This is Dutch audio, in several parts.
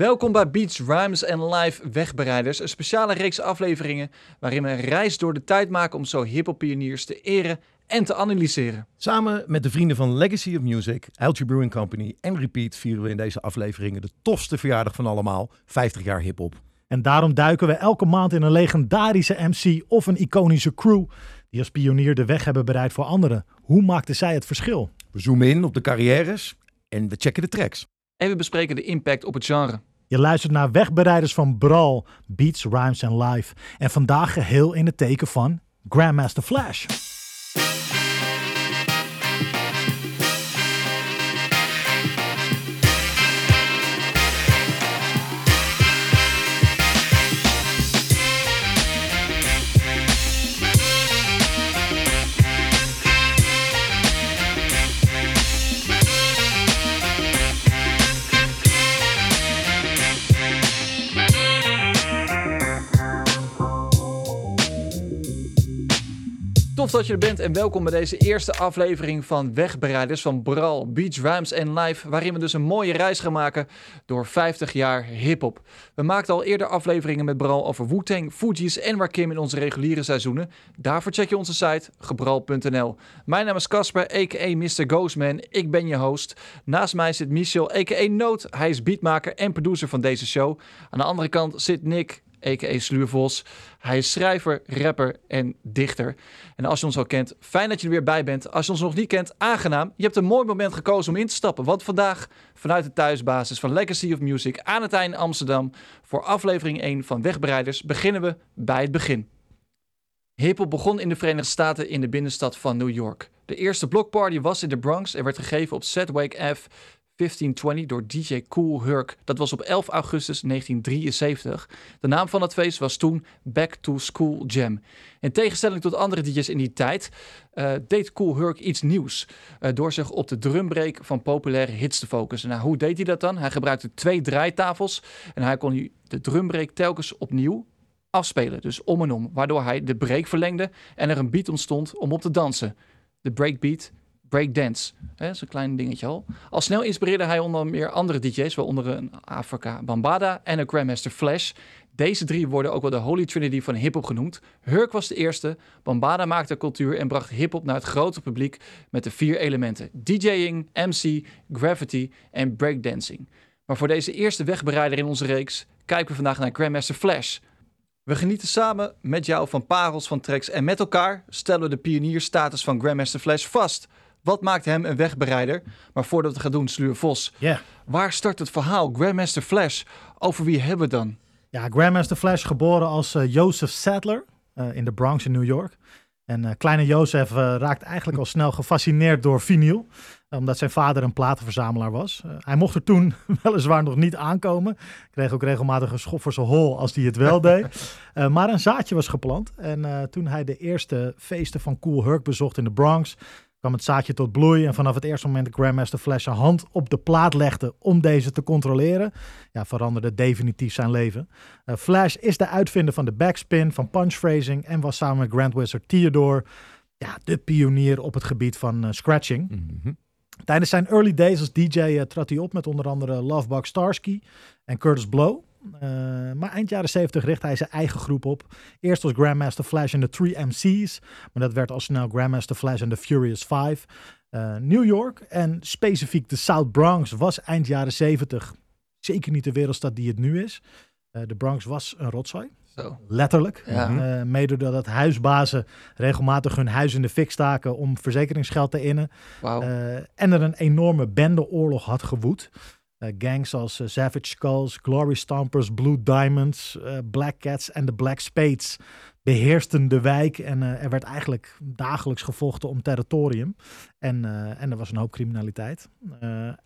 Welkom bij Beats, Rhymes en Live Wegbereiders, een speciale reeks afleveringen waarin we een reis door de tijd maken om zo hiphop-pioniers te eren en te analyseren. Samen met de vrienden van Legacy of Music, LG Brewing Company en Repeat vieren we in deze afleveringen de tofste verjaardag van allemaal, 50 jaar hiphop. En daarom duiken we elke maand in een legendarische MC of een iconische crew die als pionier de weg hebben bereid voor anderen. Hoe maakten zij het verschil? We zoomen in op de carrières en we checken de tracks. En we bespreken de impact op het genre. Je luistert naar Wegbereiders van Bral, Beats, Rhymes en Live. En vandaag geheel in het teken van Grandmaster Flash. Tof dat je er bent en welkom bij deze eerste aflevering van Wegbereiders van Bral, Beach Rhymes en Live, waarin we dus een mooie reis gaan maken door 50 jaar hip-hop. We maakten al eerder afleveringen met Bral over Wu-Tang, Fuji's en Rakim in onze reguliere seizoenen. Daarvoor check je onze site gebral.nl. Mijn naam is Casper, a.k.a. Mr. Ghostman. Ik ben je host. Naast mij zit Michel, a.k.a. Noot. Hij is beatmaker en producer van deze show. Aan de andere kant zit Nick, a.k.a. Sluurvos. Hij is schrijver, rapper en dichter. En als je ons al kent, fijn dat je er weer bij bent. Als je ons nog niet kent, aangenaam. Je hebt een mooi moment gekozen om in te stappen. Want vandaag, vanuit de thuisbasis van Legacy of Music aan het eind Amsterdam... voor aflevering 1 van Wegbereiders beginnen we bij het begin. Hiphop begon in de Verenigde Staten in de binnenstad van New York. De eerste blockparty was in de Bronx en werd gegeven op Sedgwick Ave 1520 door DJ Cool Herc. Dat was op 11 augustus 1973. De naam van het feest was toen Back to School Jam. In tegenstelling tot andere DJ's in die tijd uh, deed Cool Herc iets nieuws. Uh, door zich op de drumbreak van populaire hits te focussen. Nou, hoe deed hij dat dan? Hij gebruikte twee draaitafels en hij kon de drumbreak telkens opnieuw afspelen. Dus om en om. Waardoor hij de break verlengde en er een beat ontstond om op te dansen. De breakbeat breakdance. Is een klein dingetje al. Al snel inspireerde hij onder meer andere DJ's, waaronder een Afrika Bambada en een Grandmaster Flash. Deze drie worden ook wel de Holy Trinity van hip-hop genoemd. Hurk was de eerste. Bambada maakte cultuur en bracht hip-hop naar het grote publiek met de vier elementen: DJing, MC, graffiti en breakdancing. Maar voor deze eerste wegbereider in onze reeks kijken we vandaag naar Grandmaster Flash. We genieten samen met jou van parels van tracks en met elkaar stellen we de pionierstatus van Grandmaster Flash vast. Wat maakt hem een wegbereider? Maar voordat we gaan doen, Sluur Vos. Yeah. Waar start het verhaal? Grandmaster Flash. Over wie hebben we dan? Ja, Grandmaster Flash, geboren als uh, Joseph Sadler uh, in de Bronx in New York. En uh, kleine Joseph raakt eigenlijk al snel gefascineerd door vinyl. Omdat zijn vader een platenverzamelaar was. hij mocht er toen weliswaar nog niet aankomen. Kreeg ook regelmatig een schop voor zijn hol als hij het wel deed. maar een zaadje was geplant. En toen hij de eerste feesten van Cool Herc bezocht in de Bronx kwam het zaadje tot bloei. En vanaf het eerste moment de Grandmaster Flash een hand op de plaat legde om deze te controleren, ja, veranderde definitief zijn leven. Uh, Flash is de uitvinder van de backspin, van punch phrasing en was samen met Grand Wizard Theodore ja, de pionier op het gebied van uh, scratching. Mm -hmm. Tijdens zijn early days als DJ uh, trad hij op met onder andere Lovebug Starsky en Curtis Blow. Uh, maar eind jaren 70 richt hij zijn eigen groep op. Eerst was Grandmaster Flash en de Three MC's, maar dat werd al snel Grandmaster Flash en de Furious Five. Uh, New York en specifiek de South Bronx was eind jaren 70 zeker niet de wereldstad die het nu is. Uh, de Bronx was een rotzooi. Zo. Letterlijk. Ja. Uh, mede doordat huisbazen regelmatig hun huis in de fik staken om verzekeringsgeld te innen. Wow. En er een enorme bendeoorlog had gewoed. Uh, gangs als uh, Savage Skulls, Glory Stompers, Blue Diamonds, uh, Black Cats en de Black Spades beheersten de wijk. En er werd eigenlijk dagelijks gevochten om territorium. En, en er was een hoop criminaliteit.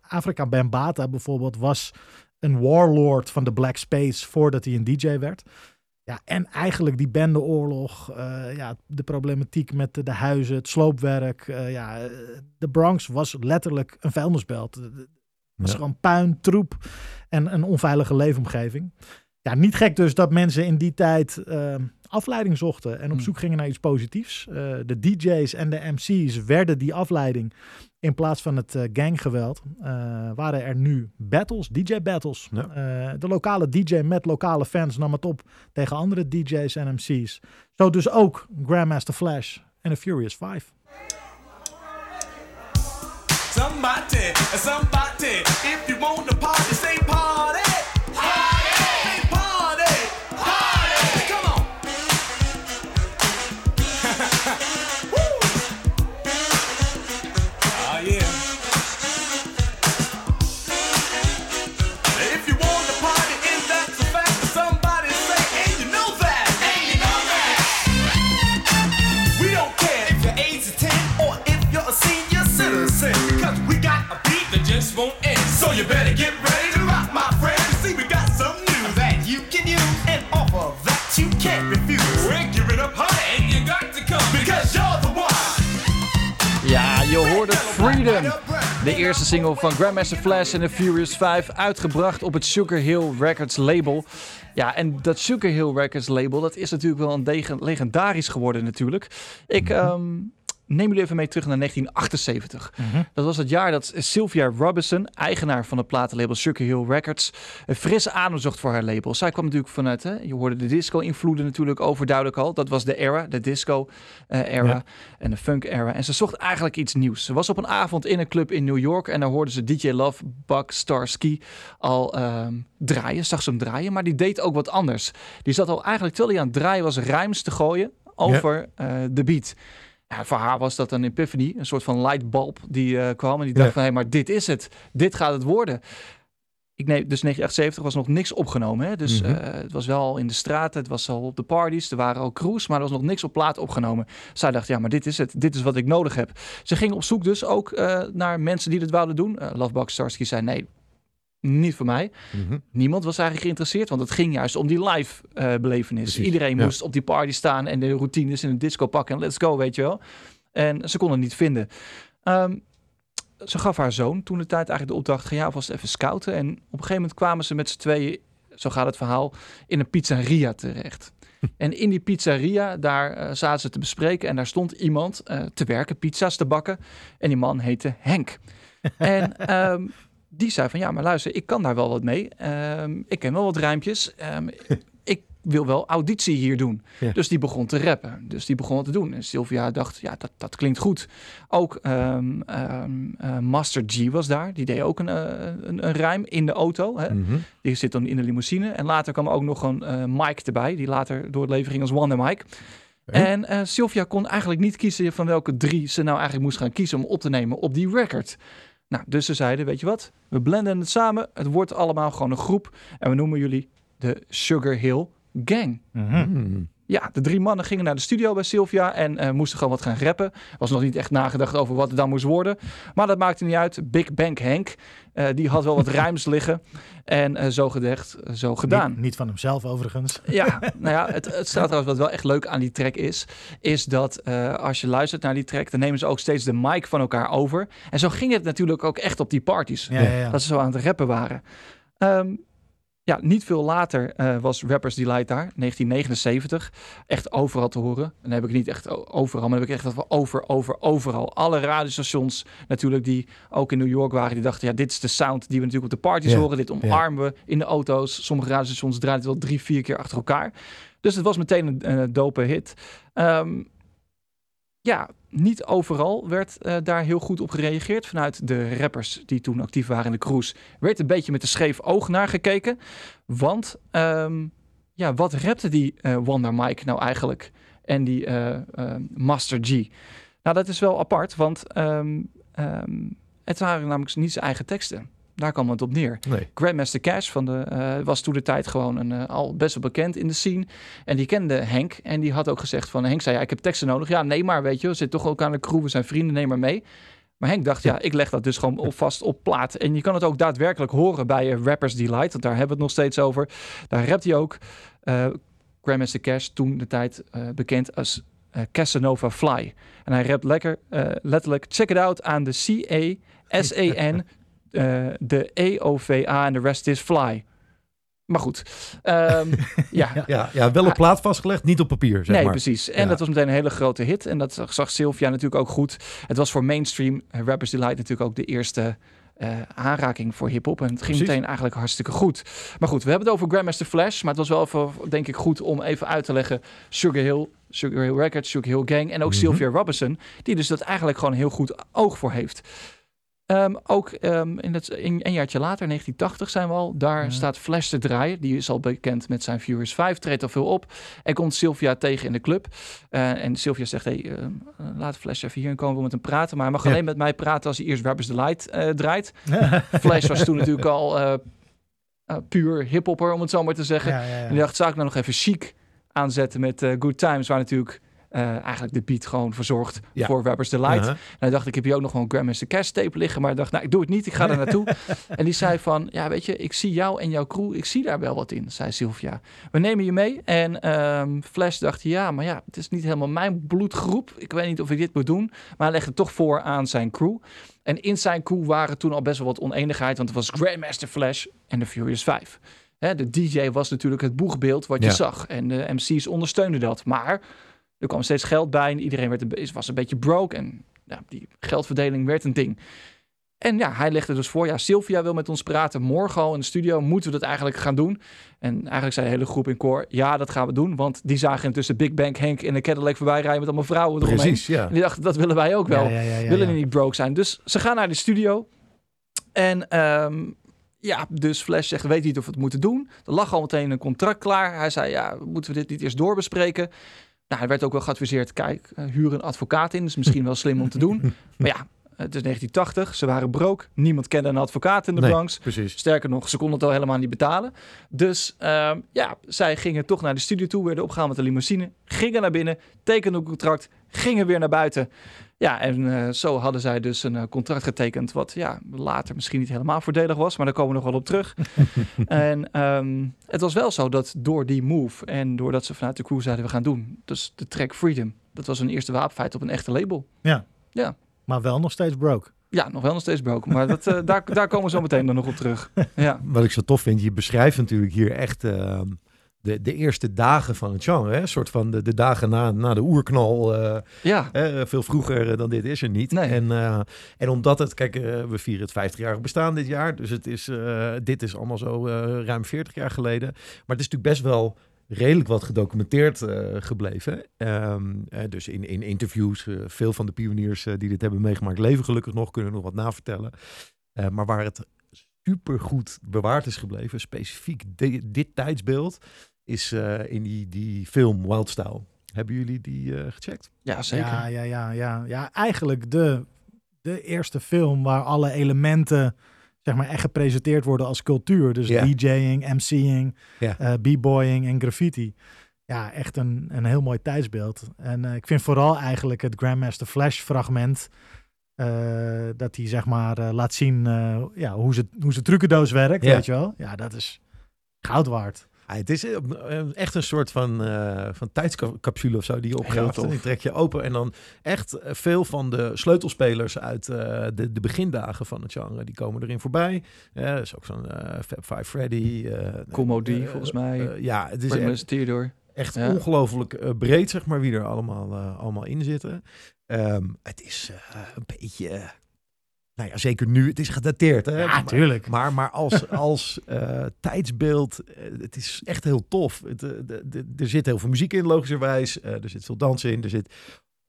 Afrika Bambata bijvoorbeeld was een warlord van de Black Spades voordat hij een DJ werd. Ja, en eigenlijk die bendeoorlog, ja, de problematiek met de, huizen, het sloopwerk. Ja, de Bronx was letterlijk een vuilnisbelt. Het was ja. gewoon puin, troep en een onveilige leefomgeving. ja, niet gek dus dat mensen in die tijd uh, afleiding zochten en op Hmm. zoek gingen naar iets positiefs. Uh, de DJ's en de MC's werden die afleiding. In plaats van het uh, ganggeweld waren er nu battles, DJ-battles. Ja. de lokale DJ met lokale fans nam het op tegen andere DJ's en MC's. Zo dus ook Grandmaster Flash en de Furious Five. Somebody, somebody, if you want to you better get ready to rock, my friend. See, we got some news that you can use. And offer that you can't refuse. We're giving up honey, and you got to come. Because you're the one. Ja, je hoorde Freedom. De eerste single van Grandmaster Flash en The Furious 5, uitgebracht op het Sugar Hill Records label. Ja, en dat Sugar Hill Records label, dat is natuurlijk wel een legendarisch geworden natuurlijk. Ik ehm, neem jullie even mee terug naar 1978. Dat was het jaar dat Sylvia Robinson, eigenaar van het platenlabel Sugar Hill Records, een frisse adem zocht voor haar label. Zij kwam natuurlijk vanuit, hè, je hoorde de disco-invloeden natuurlijk overduidelijk al. Dat was de era, de disco-era Ja. en de funk-era. En ze zocht eigenlijk iets nieuws. Ze was op een avond in een club in New York en daar hoorde ze DJ Love, Buck Starsky al ehm, draaien. Zag ze hem draaien, maar die deed ook wat anders. Die zat al eigenlijk, terwijl hij aan het draaien was, rijms te gooien over eh, de beat. Ja, voor haar was dat een epiphany, een soort van lightbulb die eh, kwam. En die dacht Ja. van, hé, maar dit is het. Dit gaat het worden. Ik neem, dus 1978 was nog niks opgenomen. Hè? Dus Mhm. eh, het was wel in de straten, het was al op de parties, er waren al crews, maar er was nog niks op plaat opgenomen. Zij dacht, ja, maar dit is het. Dit is wat ik nodig heb. Ze ging op zoek dus ook eh, naar mensen die dit wouden doen. Uh, Lovebug Starsky zei, nee, niet voor mij. Mhm. Niemand was eigenlijk geïnteresseerd, want het ging juist om die live eh, belevenis. Precies, Iedereen ja. moest op die party staan en de routines in een disco pakken en let's go, weet je wel. En ze kon het niet vinden. Ehm, ze gaf haar zoon toen de tijd eigenlijk de opdracht, ga jij alvast even scouten. En op een gegeven moment kwamen ze met z'n tweeën, zo gaat het verhaal, in een pizzeria terecht. En in die pizzeria, daar eh, zaten ze te bespreken en daar stond iemand eh, te werken, pizza's te bakken. En die man heette Henk. En ehm, die zei van, ja, maar luister, ik kan daar wel wat mee. Ehm, ik ken wel wat rijmpjes. Ehm, ik wil wel auditie hier doen. Ja. Dus die begon te rappen. Dus die begon wat te doen. En Sylvia dacht, ja, dat, dat klinkt goed. Ook ehm, eh, Master G was daar. Die deed ook een, eh, een, een rijm in de auto. Hè? Mhm. Die zit dan in de limousine. En later kwam ook nog een eh Mike erbij. Die later door het leven ging als Wonder Mike. En eh, Sylvia kon eigenlijk niet kiezen van welke drie ze nou eigenlijk moest gaan kiezen om op te nemen op die record. Nou, dus ze zeiden, weet je wat? We blenden het samen. Het wordt allemaal gewoon een groep. En we noemen jullie de Sugar Hill Gang. Mhm. Ja, de drie mannen gingen naar de studio bij Sylvia en eh, moesten gewoon wat gaan rappen. Er was nog niet echt nagedacht over wat het dan moest worden. Maar dat maakte niet uit. Big Bang Henk, eh, die had wel wat rijms liggen. En eh, zo gedacht, zo gedaan. Niet, niet van hemzelf overigens. Ja, nou ja, het, het staat trouwens wat wel echt leuk aan die track is, is dat als je luistert naar die track, dan nemen ze ook steeds de mic van elkaar over. En zo ging het natuurlijk ook echt op die parties. Ja, ja, ja. Dat ze zo aan het rappen waren. Ehm, ja, niet veel later eh, was Rappers Delight daar, 1979. Echt overal te horen. En dan heb ik niet echt overal, maar dan heb ik echt over, over, over, overal. Alle radiostations natuurlijk die ook in New York waren, die dachten, ja, dit is de sound die we natuurlijk op de parties horen. Dit omarmen we in de auto's. Sommige radiostations draaien het wel drie, vier keer achter elkaar. Dus het was meteen een dope hit. Ehm, ja, niet overal werd eh, daar heel goed op gereageerd. Vanuit de rappers die toen actief waren in de cruise, werd een beetje met een scheef oog naar gekeken. Want ehm, ja, wat rapte die eh, Wonder Mike nou eigenlijk? En die eh, Master G? Nou, dat is wel apart, want ehm, ehm, het waren namelijk niet zijn eigen teksten. Daar kwam het op neer. Nee. Grandmaster Cash van de, eh, was toen de tijd gewoon een, eh, al best wel bekend in de scene. En die kende Henk. En die had ook gezegd van... Henk zei, ja, ik heb teksten nodig. Ja, nee maar, weet je. Zitten toch ook aan de crew. We zijn vrienden, neem maar mee. Maar Henk dacht, ja, ik leg dat dus gewoon op, vast op plaat. En je kan het ook daadwerkelijk horen bij eh, Rappers Delight. Want daar hebben we het nog steeds over. Daar rapt hij ook. eh Grandmaster Cash, toen de tijd bekend als Casanova Fly. En hij rapt lekker, letterlijk, check it out aan de C-A-S-A-N... eh, de E-O-V-A en de rest is fly. Maar goed. Ehm, ja, Ja, ja, wel op plaat vastgelegd, niet op papier, zeg nee, maar. precies. En Ja. dat was meteen een hele grote hit. En dat zag Sylvia natuurlijk ook goed. Het was voor mainstream Rappers Delight natuurlijk ook de eerste eh, aanraking voor hip-hop. En het ging Precies. meteen eigenlijk hartstikke goed. Maar goed, we hebben het over Grandmaster Flash. Maar het was wel even, denk ik, goed om even uit te leggen. Sugar Hill, Sugar Hill Records, Sugar Hill Gang en ook Mhm. Sylvia Robinson. Die dus dat eigenlijk gewoon heel goed oog voor heeft. Ehm, ook ehm, in het, in, een jaartje later, 1980 zijn we al, daar Ja. staat Flash te draaien. Die is al bekend met zijn Furious 5, treedt al veel op. En komt Sylvia tegen in de club. Eh, en Sylvia zegt, hey, ehm, eh, laat Flash even hierin komen, we met hem praten. Maar hij mag Ja. alleen met mij praten als hij eerst Rappers Delight eh draait. Flash was toen natuurlijk al puur hiphopper, om het zo maar te zeggen. Ja, ja, ja. En die dacht, zou ik nou nog even chic aanzetten met Good Times, waar natuurlijk eigenlijk de beat gewoon verzorgt Ja. voor Rappers Delight. Uh-huh. En hij dacht, ik heb hier ook nog gewoon Grandmaster Cash tape liggen. Maar ik dacht, nou, ik doe het niet. Ik ga er naartoe. en die zei van, ja, weet je, ik zie jou en jouw crew. Ik zie daar wel wat in, zei Sylvia. We nemen je mee. En ehm, Flash dacht, ja, maar ja, het is niet helemaal mijn bloedgroep. Ik weet niet of ik dit moet doen. Maar hij legde het toch voor aan zijn crew. En in zijn crew waren toen al best wel wat oneenigheid. Want het was Grandmaster Flash en de Furious 5. Hè, de DJ was natuurlijk het boegbeeld wat je Ja. zag. En de MC's ondersteunden dat. Maar er kwam steeds geld bij en iedereen werd een, was een beetje broke. En ja, die geldverdeling werd een ding. En ja, hij legde dus voor, ja, Sylvia wil met ons praten. Morgen al in de studio moeten we dat eigenlijk gaan doen. En eigenlijk zei de hele groep in koor, ja, dat gaan we doen. Want die zagen intussen Big Bang Henk in een Cadillac voorbij rijden met allemaal vrouwen eromheen. Precies, ja. En die dachten, dat willen wij ook wel. Ja, ja, ja, ja, willen die niet broke zijn. Dus ze gaan naar de studio. En ehm, ja, dus Flash zegt, weet niet of we het moeten doen. Er lag al meteen een contract klaar. Hij zei, ja, moeten we dit niet eerst doorbespreken? Nou, hij werd ook wel geadviseerd, kijk, eh, huur een advocaat in. Dat is misschien wel slim om te doen. Maar ja, het is 1980, ze waren broke. Niemand kende een advocaat in de Nee. Bronx. Precies. Sterker nog, ze konden het al helemaal niet betalen. Dus ehm, ja, zij gingen toch naar de studio toe, werden opgehaald met de limousine, gingen naar binnen, tekenden een contract, gingen weer naar buiten. Ja, en eh, zo hadden zij dus een eh, contract getekend, wat ja, later misschien niet helemaal voordelig was, maar daar komen we nog wel op terug. en ehm, het was wel zo dat door die move en doordat ze vanuit de crew zeiden we gaan doen, dus de track Freedom, dat was een eerste wapenfeit op een echte label. Maar wel nog steeds broke. Ja, nog wel nog steeds broken, maar dat, eh, daar, daar komen we zo meteen dan nog op terug. Ja. Wat ik zo tof vind, je beschrijft natuurlijk hier echt eh, de, de eerste dagen van het genre. Hè? Een soort van de, de dagen na, na de oerknal. eh, Ja, hè? veel vroeger eh, dan dit is er niet. Nee. En, eh, en omdat het, kijk, we vieren het 50-jarig bestaan dit jaar. Dus het is, dit is allemaal zo ruim 40 jaar geleden. Maar het is natuurlijk best wel redelijk wat gedocumenteerd gebleven. Ehm, eh, dus in, in interviews, veel van de pioniers die dit hebben meegemaakt leven gelukkig nog, kunnen nog wat navertellen. Maar waar het supergoed bewaard is gebleven, specifiek di- dit tijdsbeeld, is eh, in die, die film Wildstyle. Hebben jullie die eh, gecheckt? ja zeker. Ja, ja, ja, ja. ja eigenlijk de, de eerste film waar alle elementen zeg maar echt gepresenteerd worden als cultuur. Dus Ja. DJing, MC'ing, Ja. eh, b-boying en graffiti. Ja, echt een, een heel mooi tijdsbeeld. En eh, ik vind vooral eigenlijk het Grandmaster Flash fragment... eh, dat hij zeg maar eh, laat zien eh, ja, hoe, ze, hoe zijn trucendoos werkt, Ja. weet je wel. Ja, dat is goud waard. Het is eh, eh, echt een soort van, eh, van tijdscapsule of zo die je opgraaft. En die trek je open. En dan echt veel van de sleutelspelers uit de, de begindagen van het genre, die komen erin voorbij. Ja, er is ook zo'n Fab Five Freddy. eh, volgens mij. ja, het is echt, Theodore. echt Ja. ongelooflijk breed, zeg maar, wie er allemaal, allemaal in zitten. Ehm, het is een beetje... nou ja, zeker nu. Het is gedateerd, hè? Ja, Maar- tuurlijk. maar, maar als, als eh, tijdsbeeld, eh, het is echt heel tof. Het, eh, de, de, er zit heel veel muziek in, logischerwijs. Er zit veel dansen in. Er zit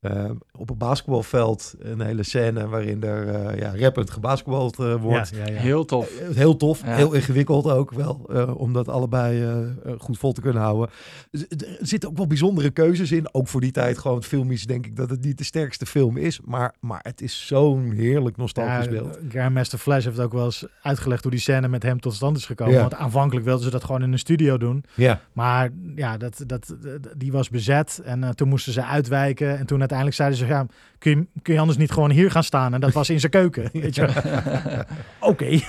eh, op een basketbalveld een hele scène waarin er uh, ja, rappend gebasketbald uh, wordt. Ja, ja, ja. Heel tof. Uh, heel tof, Ja. heel ingewikkeld ook wel, uh, om dat allebei uh, goed vol te kunnen houden. Dus, er zitten ook wel bijzondere keuzes in. Ook voor die tijd gewoon filmisch denk ik dat het niet de sterkste film is. Maar, maar het is zo'n heerlijk nostalgisch Ja, beeld. Grandmaster Flash heeft ook wel eens uitgelegd hoe die scène met hem tot stand is gekomen. Ja. Want aanvankelijk wilden ze dat gewoon in een studio doen. Ja, Maar ja, dat, dat, dat- die was bezet. En eh, toen moesten ze uitwijken. En toen uiteindelijk zeiden ze, ja, kun je, kun je anders niet gewoon hier gaan staan? En dat was in zijn keuken. Weet je wel. Oké.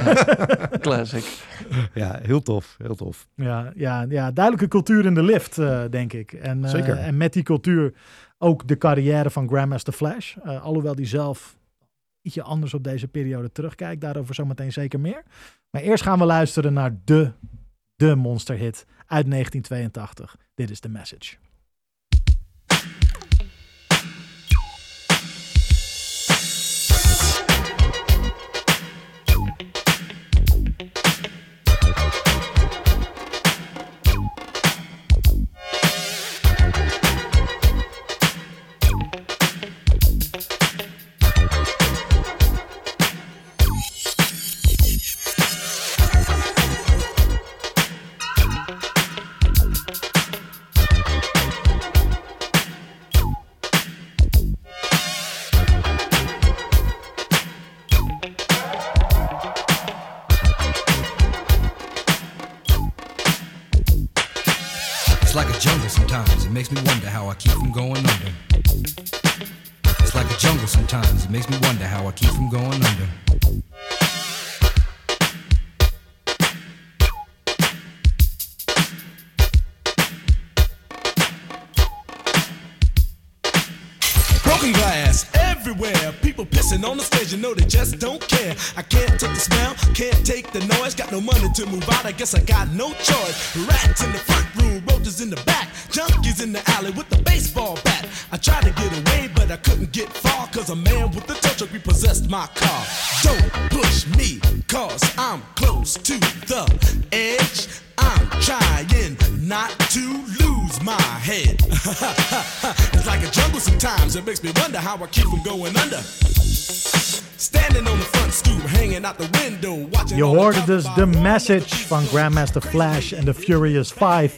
Classic. ja, heel tof, heel tof. Ja, ja, ja, duidelijke cultuur in de lift, eh, denk ik. En, eh, Zeker. en met die cultuur ook de carrière van Grandmaster Flash. Eh, alhoewel die zelf ietsje anders op deze periode terugkijkt. Daarover zometeen zeker meer. Maar eerst gaan we luisteren naar de de monsterhit uit 1982. Dit is The Message. Sometimes. It makes me wonder how I keep from going under. Standing on the front stoop, hanging out the window, watching. Je hoorde dus The. Message van Grandmaster Flash en The Furious Five.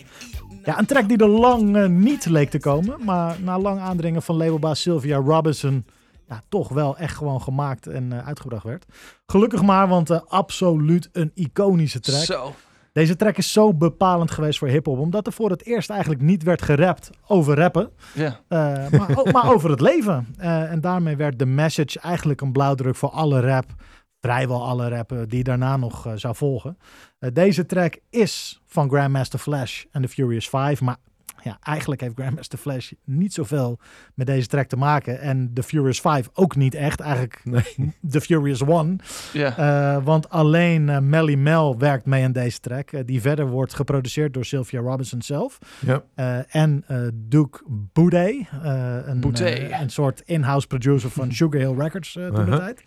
Ja, een track die er lang eh, niet leek te komen, maar na lang aandringen van labelbaas Sylvia Robinson ja, toch wel echt gewoon gemaakt en eh, uitgebracht werd. Gelukkig maar, want eh, absoluut een iconische track. Zo. Deze track is zo bepalend geweest voor hip-hop, omdat er voor het eerst eigenlijk niet werd gerapt over rappen, Ja. eh, maar, o- maar over het leven. Eh, en daarmee werd de message eigenlijk een blauwdruk voor alle rap, vrijwel alle rappen die daarna nog eh, zou volgen. Eh, deze track is van Grandmaster Flash en The Furious Five, maar ja, eigenlijk heeft Grandmaster Flash niet zoveel met deze track te maken. En The Furious Five ook niet echt. Eigenlijk Nee. The Furious One. Ja. Eh, want alleen eh, Melly Mel werkt mee aan deze track. eh, die verder wordt geproduceerd door Sylvia Robinson zelf. Ja. En Duke Boudet. een, Boudet. een soort in-house producer van Sugar Hill Records toen de Uh-huh. tijd.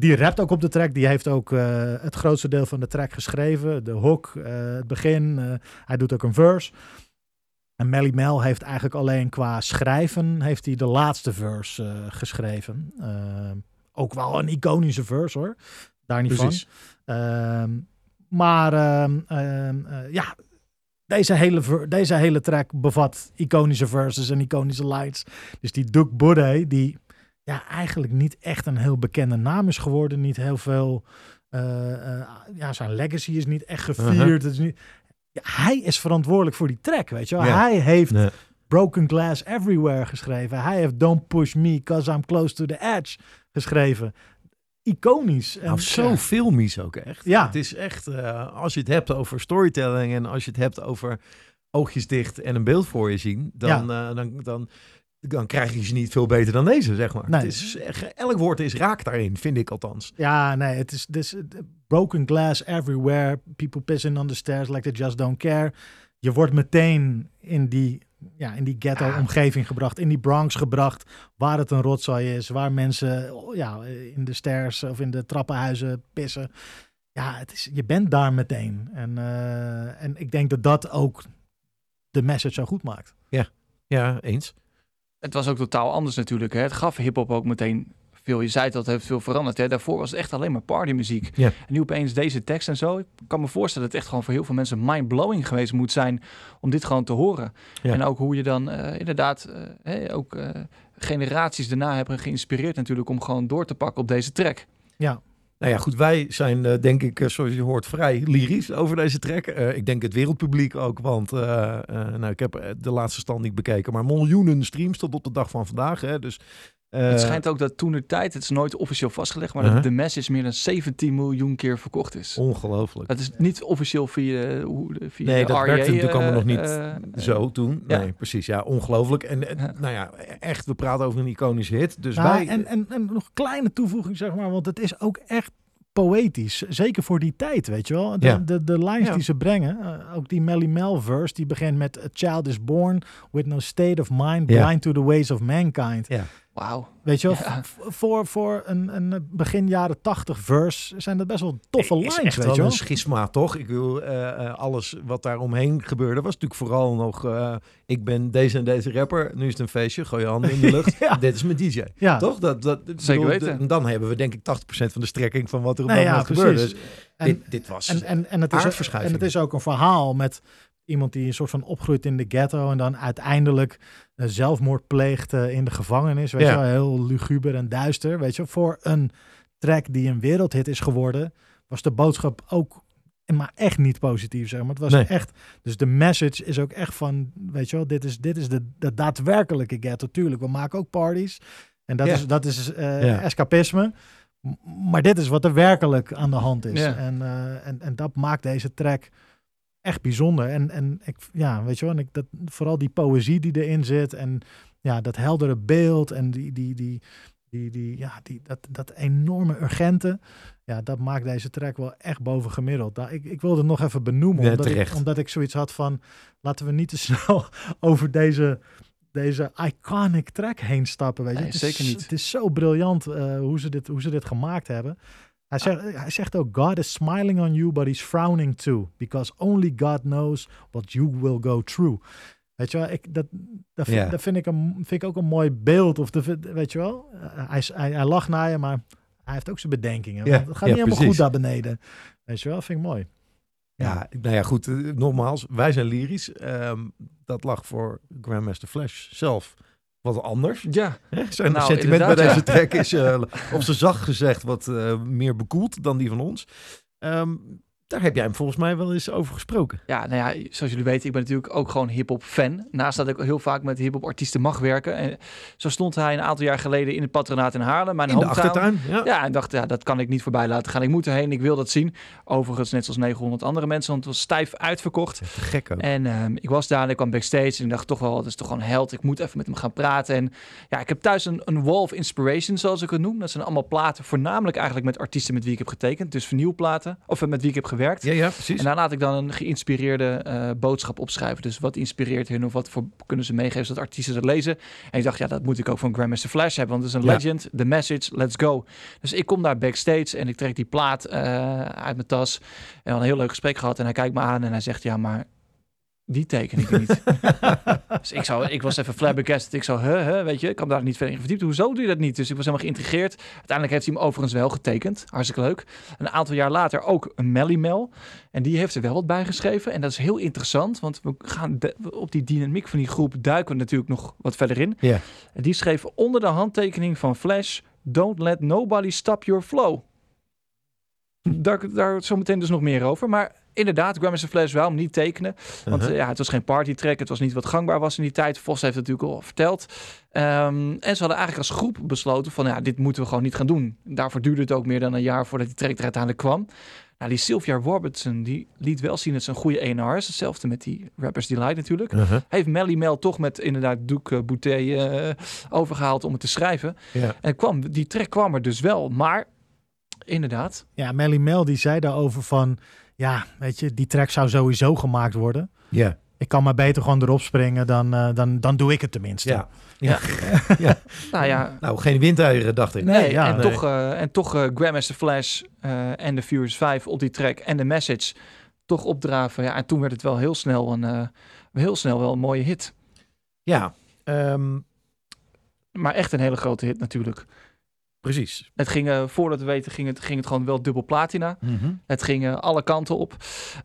Die rapt ook op de track. Die heeft ook het grootste deel van de track geschreven. De hook, het begin. hij doet ook een verse. En Melly Mel heeft eigenlijk alleen qua schrijven... heeft hij de laatste verse eh, geschreven. Eh, ook wel een iconische verse hoor. Daar niet Precies. van. Ehm, maar ehm, ehm, eh, ja, deze hele, deze hele track bevat iconische verses en iconische lines. Dus die Duke Boudet, die ja, eigenlijk niet echt een heel bekende naam is geworden. Niet heel veel... ja, zijn legacy is niet echt gevierd. Uh-huh. Het is niet, ja, hij is verantwoordelijk voor die track, weet je wel. Ja. Hij heeft Nee. Broken Glass Everywhere geschreven. Hij heeft Don't Push Me Cause I'm Close to the Edge geschreven. Iconisch. En, Nou, zo ja. filmisch ook echt. Ja. Het is echt, eh, als je het hebt over storytelling en als je het hebt over oogjes dicht en een beeld voor je zien, dan, eh, dan, dan, dan krijg je ze niet veel beter dan deze, zeg maar. Nee. Het is, elk woord is raak daarin, vind ik althans. Ja, nee, het is dus, eh, broken glass everywhere. People pissing on the stairs like they just don't care. Je wordt meteen in die, ja, in die ghetto-omgeving gebracht, in die Bronx gebracht, waar het een rotzooi is, waar mensen ja, in de stairs of in de trappenhuizen pissen. Ja, het is, je bent daar meteen. En, eh, en ik denk dat dat ook de message zo goed maakt. Ja, eens. Het was ook totaal anders natuurlijk. Hè. Het gaf hip-hop ook meteen veel. Je zei het, dat heeft veel veranderd. Hè. Daarvoor was het echt alleen maar partymuziek. Ja. En nu opeens deze tekst en zo. Ik kan me voorstellen dat het echt gewoon voor heel veel mensen mind-blowing geweest moet zijn om dit gewoon te horen. Ja. En ook hoe je dan eh, inderdaad eh, ook eh, generaties daarna hebben geïnspireerd natuurlijk om gewoon door te pakken op deze track. Ja, Nou ja, goed, wij zijn denk ik, zoals je hoort, vrij lyrisch over deze track. Ik denk het wereldpubliek ook, want nou, ik heb de laatste stand niet bekeken, maar miljoenen streams tot op de dag van vandaag. Hè, dus, het schijnt ook dat toen de tijd, het is nooit officieel vastgelegd, maar Uh-huh. dat de message meer dan 17 miljoen keer verkocht is. Ongelooflijk. Dat is niet officieel via, de- hoe de- via Nee, de dat REA, werkte natuurlijk allemaal nog niet eh, eh, Zo toen. ja. Nee, precies. Ja, ongelooflijk. En eh, Ja. nou ja, echt, we praten over een iconische hit. Dus Nou, wij... en, en, en nog een kleine toevoeging, zeg maar, want het is ook echt poëtisch. Zeker voor die tijd, weet je wel. De, Ja. de, de lines Ja. die ze brengen. eh, ook die Melly Mel verse, die begint met... A child is born with no state of mind, Ja. blind to the ways of mankind. Wauw. Weet je wel, Ja. voor, voor een, een begin jaren tachtig verse zijn dat best wel toffe is lines, echt weet wel je wel. een schisma, toch? Ik wil eh, eh, alles wat daar omheen gebeurde was natuurlijk vooral nog... eh, ik ben deze en deze rapper, nu is het een feestje, gooi je handen in de lucht. Ja. Dit is mijn DJ. Ja, Toch? Dat, dat, Zeker bedoel, weten. de- dan hebben we denk ik 80% van de strekking van wat er op Nee, dat ja, moment gebeurde. precies. Dus En- dit, dit was... En, en, en, het is, en het is ook een verhaal met iemand die een soort van opgroeit in de ghetto en dan uiteindelijk eh, zelfmoord pleegt eh, in de gevangenis. Weet Ja. je wel, heel luguber en duister. Weet je, voor een track die een wereldhit is geworden, was de boodschap ook maar echt niet positief, zeg maar. Het was Nee. echt, dus de message is ook echt van, weet je wel, dit is, dit is de, de daadwerkelijke ghetto. Tuurlijk, we maken ook parties en dat Ja. is, dat is eh, Ja. escapisme. Maar dit is wat er werkelijk aan de hand is. Ja. En, en, en dat maakt deze track echt bijzonder. En, en ik, ja, weet je wel, en ik, dat, vooral die poëzie die erin zit en ja, dat heldere beeld en die, die, die, die, die, ja, die, dat, dat enorme urgente, ja, dat maakt deze track wel echt boven gemiddeld. Nou, ik, ik wilde het nog even benoemen, Ja, omdat, ik, omdat ik zoiets had van, laten we niet te snel over deze, deze iconic track heen stappen. Weet je? Nee, het is, zeker niet. Het is zo briljant eh, hoe, ze dit, hoe ze dit gemaakt hebben. Hij zegt, hij zegt ook, God is smiling on you, but he's frowning too. Because only God knows what you will go through. Weet je wel, ik, dat, dat, vind, dat vind, ik een, vind ik ook een mooi beeld. Of de, weet je wel, Eh, hij, hij, hij lacht naar je, maar hij heeft ook zijn bedenkingen. Ja, het gaat ja, niet helemaal precies. goed daar beneden. Weet je wel, vind ik mooi. Ja, nou ja, goed. eh, nogmaals, wij zijn lyrisch. Ehm, dat lag voor Grandmaster Flash zelf wat anders. Ja? Zijn Nou, sentiment bij deze track is, eh, op zijn zacht gezegd, wat eh, meer bekoeld dan die van ons. Ehm, daar heb jij hem volgens mij wel eens over gesproken. Ja, nou ja, zoals jullie weten, ik ben natuurlijk ook gewoon hip-hop fan. Naast dat ik heel vaak met hip-hop artiesten mag werken. En zo stond hij een aantal jaar geleden in het patronaat in Haarlem, mijn In de hometown. achtertuin. Ja. Ja, en dacht, ja, dat kan ik niet voorbij laten gaan. Ik moet erheen, ik wil dat zien. Overigens, net zoals 900 andere mensen, want het was stijf uitverkocht. Te gek ook. En ehm, ik was daar en ik kwam backstage en ik dacht toch wel, dat is toch gewoon een held. Ik moet even met hem gaan praten. En ja, ik heb thuis een, een wall of inspiration, zoals ik het noem. Dat zijn allemaal platen, voornamelijk eigenlijk met artiesten met wie ik heb getekend. Dus vernieuwplaten, of eh, met wie ik heb gewerkt. Ja, ja, precies. En daar laat ik dan een geïnspireerde eh, boodschap opschrijven. Dus wat inspireert hun of wat voor kunnen ze meegeven zodat artiesten dat lezen. En ik dacht, ja, dat moet ik ook van Grandmaster Flash hebben, want het is een Ja. legend. The message, let's go. Dus ik kom daar backstage en ik trek die plaat eh, uit mijn tas. En we hadden een heel leuk gesprek gehad en hij kijkt me aan en hij zegt, ja, maar die teken ik niet. dus ik, zou, ik was even flabbergasted. Ik zou, huh, huh, weet je, ik kan daar niet verder in verdiept. Hoezo doe je dat niet? Dus ik was helemaal geïntrigeerd. Uiteindelijk heeft hij hem overigens wel getekend. Hartstikke leuk. Een aantal jaar later ook een Melly Mel. En die heeft er wel wat bij geschreven. En dat is heel interessant, want we gaan de- op die dynamiek van die groep duiken we natuurlijk nog wat verder in. Ja. En die schreef onder de handtekening van Flash: Don't let nobody stop your flow. Daar, daar zometeen dus nog meer over. Maar inderdaad, Grandmaster Flash wou hem niet tekenen. Want Uh-huh. eh, ja, het was geen partytrack. Het was niet wat gangbaar was in die tijd. Vos heeft het natuurlijk al verteld. Ehm, en ze hadden eigenlijk als groep besloten van... ja, dit moeten we gewoon niet gaan doen. Daarvoor duurde het ook meer dan een jaar voordat die track er uiteindelijk kwam. Nou, die Sylvia Robertson, die liet wel zien dat ze een goede A&R is. Hetzelfde met die Rappers Delight natuurlijk. Uh-huh. Heeft Melly Mel toch met inderdaad Duke Boutet eh, overgehaald om het te schrijven. En kwam, die track kwam er dus wel. Maar inderdaad, Ja, Melly Mel die zei daarover van, ja, weet je, die track zou sowieso gemaakt worden. Ja. Ik kan maar beter gewoon erop springen, dan, eh, dan, dan doe ik het tenminste. Ja. nou ja, Nou, geen windeieren, dacht ik. Nee, Nee, ja, en, nee. Toch, eh, en toch eh, Grandmaster Flash eh, en de Furious 5 op die track en de message toch opdraven. Ja, en toen werd het wel heel snel een, eh, heel snel wel een mooie hit. Ja, ehm, Maar echt een hele grote hit natuurlijk. Precies. Het ging, eh, voordat we weten, ging het, ging het gewoon wel dubbel platina. Mhm. Het ging eh, alle kanten op.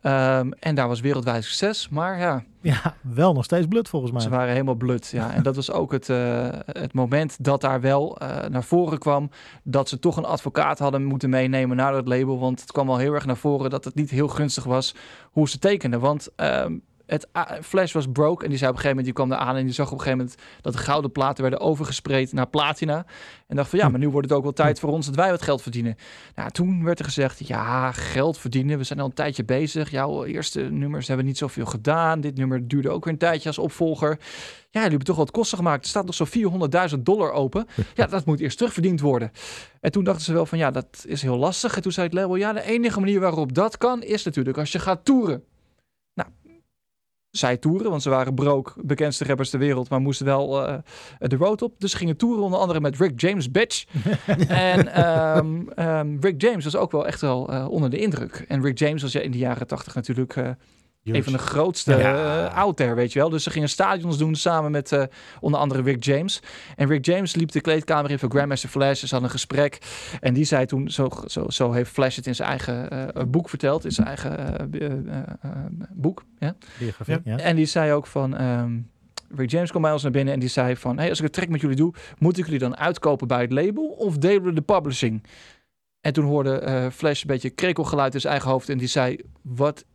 Ehm, en daar was wereldwijd succes. Maar ja, Ja, wel nog steeds blut volgens mij. Ze waren helemaal blut. Ja. En dat was ook het, eh, het moment dat daar wel naar voren kwam. Dat ze toch een advocaat hadden moeten meenemen naar dat label. Want het kwam al heel erg naar voren dat het niet heel gunstig was hoe ze tekenden. Want ehm, Het, Flash was broke en die zei op een gegeven moment, die kwam er aan en die zag op een gegeven moment dat de gouden platen werden overgespreid naar platina. En dacht van ja, maar nu wordt het ook wel tijd voor ons dat wij wat geld verdienen. Nou, toen werd er gezegd, ja, geld verdienen. We zijn al een tijdje bezig. Jouw eerste nummers hebben niet zoveel gedaan. Dit nummer duurde ook weer een tijdje als opvolger. Ja, jullie hebben toch wat kosten gemaakt. Er staat nog zo'n 400.000 dollar open. Ja, dat moet eerst terugverdiend worden. En toen dachten ze wel van, ja, dat is heel lastig. En toen zei het label, ja, de enige manier waarop dat kan, is natuurlijk als je gaat toeren. Zij toeren, want ze waren broke, bekendste rappers ter wereld, maar moesten wel eh, de road op. Dus gingen toeren onder andere met Rick James, bitch. en ehm, ehm, Rick James was ook wel echt wel eh, onder de indruk. En Rick James was ja in de jaren tachtig natuurlijk een van de grootste Ja. eh, out there, weet je wel. Dus ze gingen stadions doen samen met eh, onder andere Rick James. En Rick James liep de kleedkamer in voor Grandmaster Flash. Ze hadden een gesprek. En die zei toen, zo, zo, zo heeft Flash het in zijn eigen eh, boek verteld. In zijn eigen boek. Ja? Biografie, ja. En die zei ook van... ehm, Rick James kwam bij ons naar binnen en die zei van... Hey, als ik een track met jullie doe, moet ik jullie dan uitkopen bij het label of delen we de publishing? En toen hoorde eh, Flash een beetje krekelgeluid in zijn eigen hoofd en die zei... Wat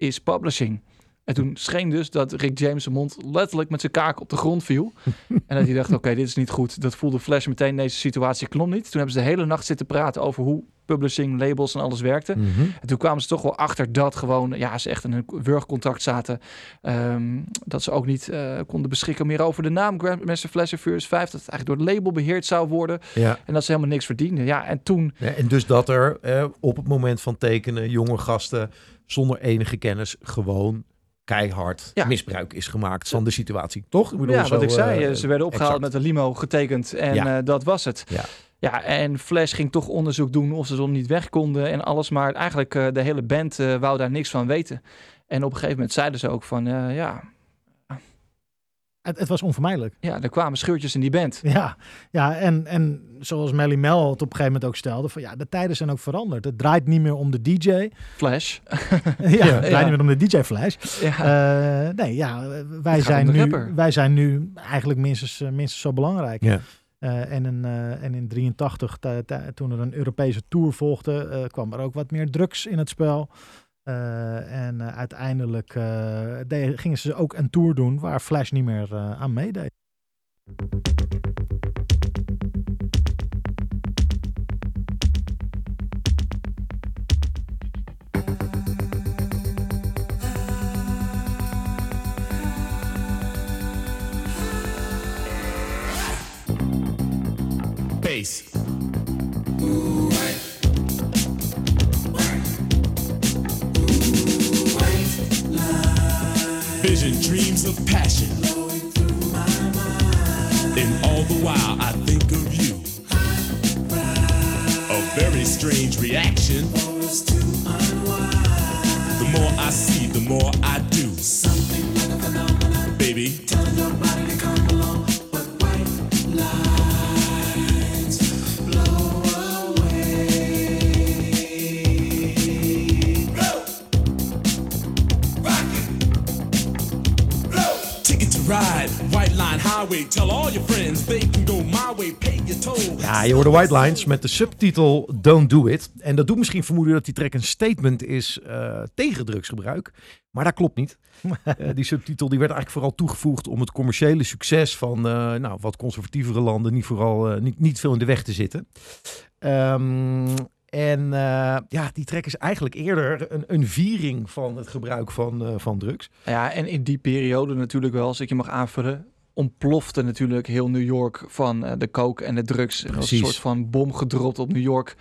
is publishing? En toen scheen dus dat Rick James' mond letterlijk met zijn kaak op de grond viel. en dat hij dacht, oké, dit is niet goed. Dat voelde Flash meteen, deze situatie klom niet. Toen hebben ze de hele nacht zitten praten over hoe publishing, labels en alles werkte. Mhm. En toen kwamen ze toch wel achter dat gewoon, ja, ze echt in een wurgcontact zaten. Ehm, dat ze ook niet eh, konden beschikken meer over de naam Grandmaster Flash of Furious 5. Dat het eigenlijk door het label beheerd zou worden. Ja. En dat ze helemaal niks verdienden. Ja, en toen, Ja, en dus dat er eh, op het moment van tekenen jonge gasten zonder enige kennis gewoon keihard Ja. misbruik is gemaakt van de situatie. Toch? Ik bedoel, ja, zo, wat ik zei, eh, eh, ze werden opgehaald exact. met een limo, getekend en Ja. eh, dat was het. Ja. Ja, en Flash ging toch onderzoek doen of ze dan niet weg konden en alles. Maar eigenlijk de hele band wou daar niks van weten. En op een gegeven moment zeiden ze ook van, ja, Het, het was onvermijdelijk. ja, er kwamen scheurtjes in die band. Ja, ja en, en zoals Melly Mel het op een gegeven moment ook stelde, van ja, de tijden zijn ook veranderd. Het draait niet meer om de DJ. Flash. ja, het draait ja. niet meer om de DJ Flash. ja. Eh, nee, ja, wij zijn, nu, wij zijn nu eigenlijk minstens, eh, minstens zo belangrijk. Ja. Eh, en, in, eh, en in 83, ta- ta- toen er een Europese tour volgde, eh, kwam er ook wat meer drugs in het spel. Eh, en eh, uiteindelijk eh, de- gingen ze ook een tour doen waar Flash niet meer aan meedeed. Bass. Vision, dreams of passion. And all the while I think of you. A very strange reaction. The more I see, the more I do. Ja, je hoorde White Lines met de subtitel Don't Do It. En dat doet misschien vermoeden dat die track een statement is eh, tegen drugsgebruik. Maar dat klopt niet. Eh, die subtitel die werd eigenlijk vooral toegevoegd om het commerciële succes van eh, nou, wat conservatievere landen niet, vooral, niet, niet veel in de weg te zitten. Ehm, en eh, ja, die track is eigenlijk eerder een, een viering van het gebruik van, eh, van drugs. Ja, en in die periode natuurlijk wel, als ik je mag aanvullen, ontplofte natuurlijk heel New York van eh, de coke en de drugs. Er was een soort van bom gedropt op New York,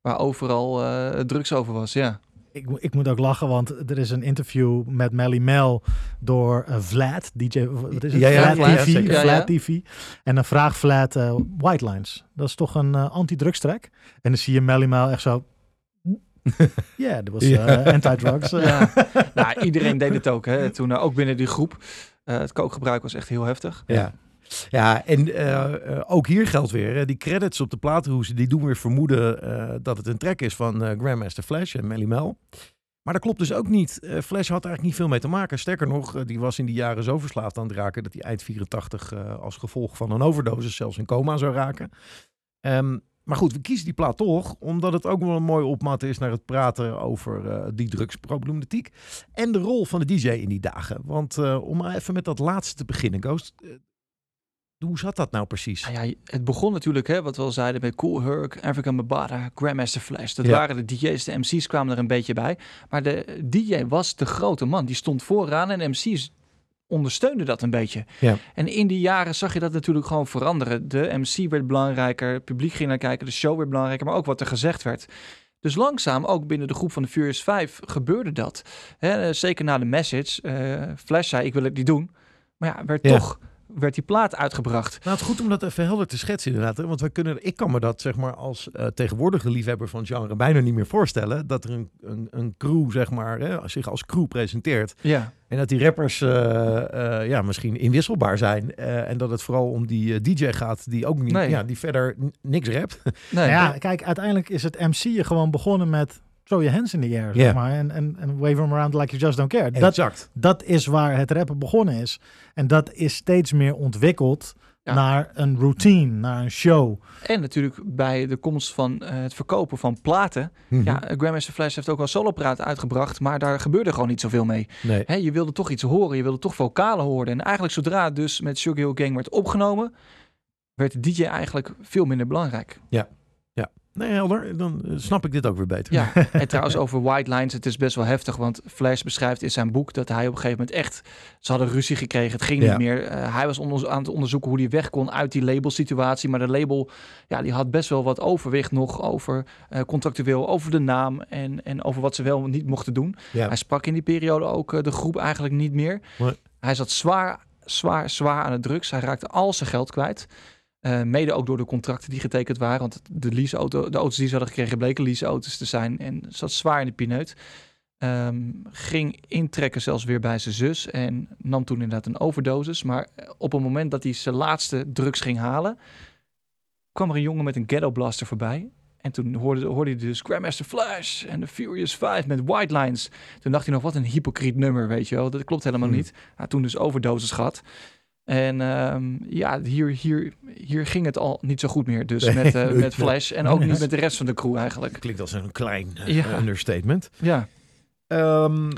waar overal eh, drugs over was. Ja. Ik, ik moet ook lachen, want er is een interview met Melly Mel door eh, Vlad, DJ, wat is het? Ja, ja, Vlad ja, TV, zeker. Ja, Vlad ja. TV. En dan vraagt Vlad eh, White Lines. Dat is toch een eh, anti-drugs track? En dan zie je Melly Mel echt zo... Ja, dat was eh, Ja. anti-drugs. eh. ja. nou, iedereen deed het ook, hè. Toen eh, ook binnen die groep. Eh, het kookgebruik was echt heel heftig. Ja. Ja, en eh, eh, ook hier geldt weer, die credits op de platenhoes, die doen weer vermoeden dat het een track is van eh, Grandmaster Flash en Melly Mel. Maar dat klopt dus ook niet. Flash had eigenlijk niet veel mee te maken. Sterker nog, die was in die jaren zo verslaafd aan het raken dat hij eind 84 eh, als gevolg van een overdosis zelfs in coma zou raken. Ehm, maar goed, we kiezen die plaat toch, omdat het ook wel een mooie opmaat is naar het praten over eh, die drugsproblematiek. En de rol van de DJ in die dagen. Want eh, om maar even met dat laatste te beginnen, Ghost. eh, hoe zat dat nou precies? Nou ja, het begon natuurlijk, hè, wat we al zeiden, met Cool Herc, African Bambaataa, Grandmaster Flash. Dat Ja. waren de DJ's, de MC's kwamen er een beetje bij. Maar de DJ was de grote man. Die stond vooraan en de MC's ondersteunden dat een beetje. Ja. En in die jaren zag je dat natuurlijk gewoon veranderen. De MC werd belangrijker, het publiek ging naar kijken, de show werd belangrijker, maar ook wat er gezegd werd. Dus langzaam, ook binnen de groep van de Furious 5, gebeurde dat. Zeker na de message. eh, Flash zei, ik wil het niet doen. Maar ja, werd Ja. toch werd die plaat uitgebracht. Nou, het is goed om dat even helder te schetsen inderdaad. hè, Want wij kunnen, ik kan me dat zeg maar als eh, tegenwoordige liefhebber van het genre bijna niet meer voorstellen. Dat er een, een, een crew zeg maar hè, zich als crew presenteert. Ja. En dat die rappers eh, eh, ja, misschien inwisselbaar zijn. eh, en dat het vooral om die DJ gaat die ook niet, Nee. ja, die verder niks rapt. Nee, ja, kijk, uiteindelijk is het MC'en gewoon begonnen met throw your hands in the air, zeg Ja. maar. En, en, en wave them around like you just don't care. Dat, exact. dat is waar het rappen begonnen is. En dat is steeds meer ontwikkeld Ja. naar een routine, naar een show. En natuurlijk bij de komst van eh, het verkopen van platen. Mhm. Ja, Grandmaster Flash heeft ook wel solopraat uitgebracht, maar daar gebeurde gewoon niet zoveel mee. Nee. Hè, je wilde toch iets horen, je wilde toch vocalen horen. En eigenlijk zodra het dus met Sugar Hill Gang werd opgenomen, werd de DJ eigenlijk veel minder belangrijk. Nee, helder. Dan eh, snap ik dit ook weer beter. Ja, en trouwens over White Lines, het is best wel heftig, want Flash beschrijft in zijn boek dat hij op een gegeven moment echt, ze hadden ruzie gekregen, het ging Ja. niet meer. Eh, hij was onder- aan het onderzoeken hoe hij weg kon uit die labelsituatie, maar de label, ja, die had best wel wat overwicht nog over eh, contractueel, over de naam en, en over wat ze wel niet mochten doen. Ja. Hij sprak in die periode ook de groep eigenlijk niet meer. Hij zat zwaar, zwaar, zwaar aan de drugs. Hij raakte al zijn geld kwijt. Eh, mede ook door de contracten die getekend waren. Want de, leaseauto, de auto's die ze hadden gekregen bleken leaseauto's te zijn. En zat zwaar in de pineut. Ehm, ging intrekken zelfs weer bij zijn zus. En nam toen inderdaad een overdosis. Maar eh, op het moment dat hij zijn laatste drugs ging halen... kwam er een jongen met een ghetto blaster voorbij. En toen hoorde, hoorde hij dus Grandmaster Flash en de Furious 5 met White Lines. Toen dacht hij nog, wat een hypocriet nummer, weet je wel. Dat klopt helemaal Hmm. niet. Toen dus overdosis gehad. En ehm, ja, hier, hier, hier ging het al niet zo goed meer. Dus Nee, met, eh, met Flash en ook niet met de rest van de crew eigenlijk. Klinkt als een klein eh, Ja. understatement. Ja. Ehm,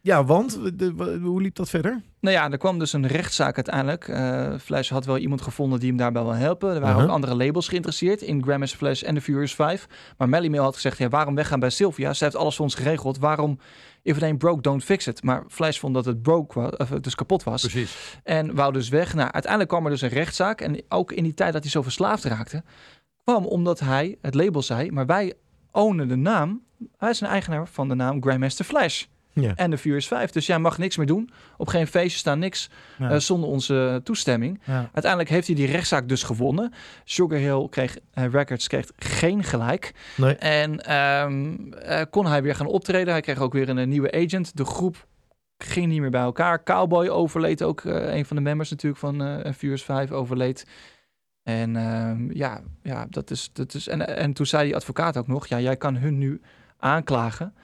ja, want de, hoe liep dat verder? Nou ja, er kwam dus een rechtszaak uiteindelijk. Eh Flash had wel iemand gevonden die hem daarbij wil helpen. Er waren Uh-huh. ook andere labels geïnteresseerd in Grandmaster Flash en de Furious 5. Maar Melly Mail had gezegd, ja, waarom weggaan bij Sylvia? Ze heeft alles voor ons geregeld. Waarom, if it ain't broke, don't fix it. Maar Flash vond dat het broke was, of het dus kapot was. Precies. En wou dus weg. Nou, uiteindelijk kwam er dus een rechtszaak. En ook in die tijd dat hij zo verslaafd raakte, kwam omdat hij het label zei, maar wij ownen de naam. Hij is een eigenaar van de naam Grandmaster Flash. Ja. En de Furious 5. Dus jij mag niks meer doen. Op geen feestje staan niks Ja. eh, zonder onze toestemming. Ja. Uiteindelijk heeft hij die rechtszaak dus gewonnen. Sugar Hill kreeg, eh, Records kreeg geen gelijk. Nee. En ehm, eh, kon hij weer gaan optreden. Hij kreeg ook weer een, nieuwe agent. De groep ging niet meer bij elkaar. Cowboy overleed ook. een van de members natuurlijk van Furious 5 overleed. En ehm, ja, ja, dat is... Dat is en, en toen zei die advocaat ook nog... Ja, jij kan hun nu aanklagen.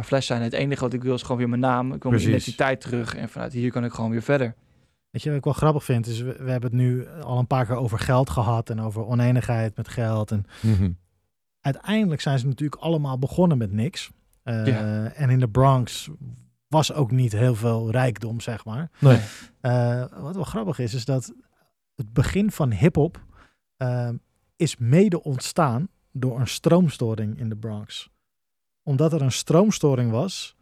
Maar Flash zei, het enige wat ik wil is gewoon weer mijn naam. Ik wil mijn identiteit terug. En vanuit hier kan ik gewoon weer verder. Weet je wat ik wel grappig vind? Is we, we hebben het nu al een paar keer over geld gehad en over oneenigheid met geld. En Mhm. uiteindelijk zijn ze natuurlijk allemaal begonnen met niks. Eh, Ja. En in de Bronx was ook niet heel veel rijkdom, zeg maar. Nee. Eh, wat wel grappig is, is dat het begin van hip-hop eh, is mede ontstaan door een stroomstoring in de Bronx. Omdat er een stroomstoring was,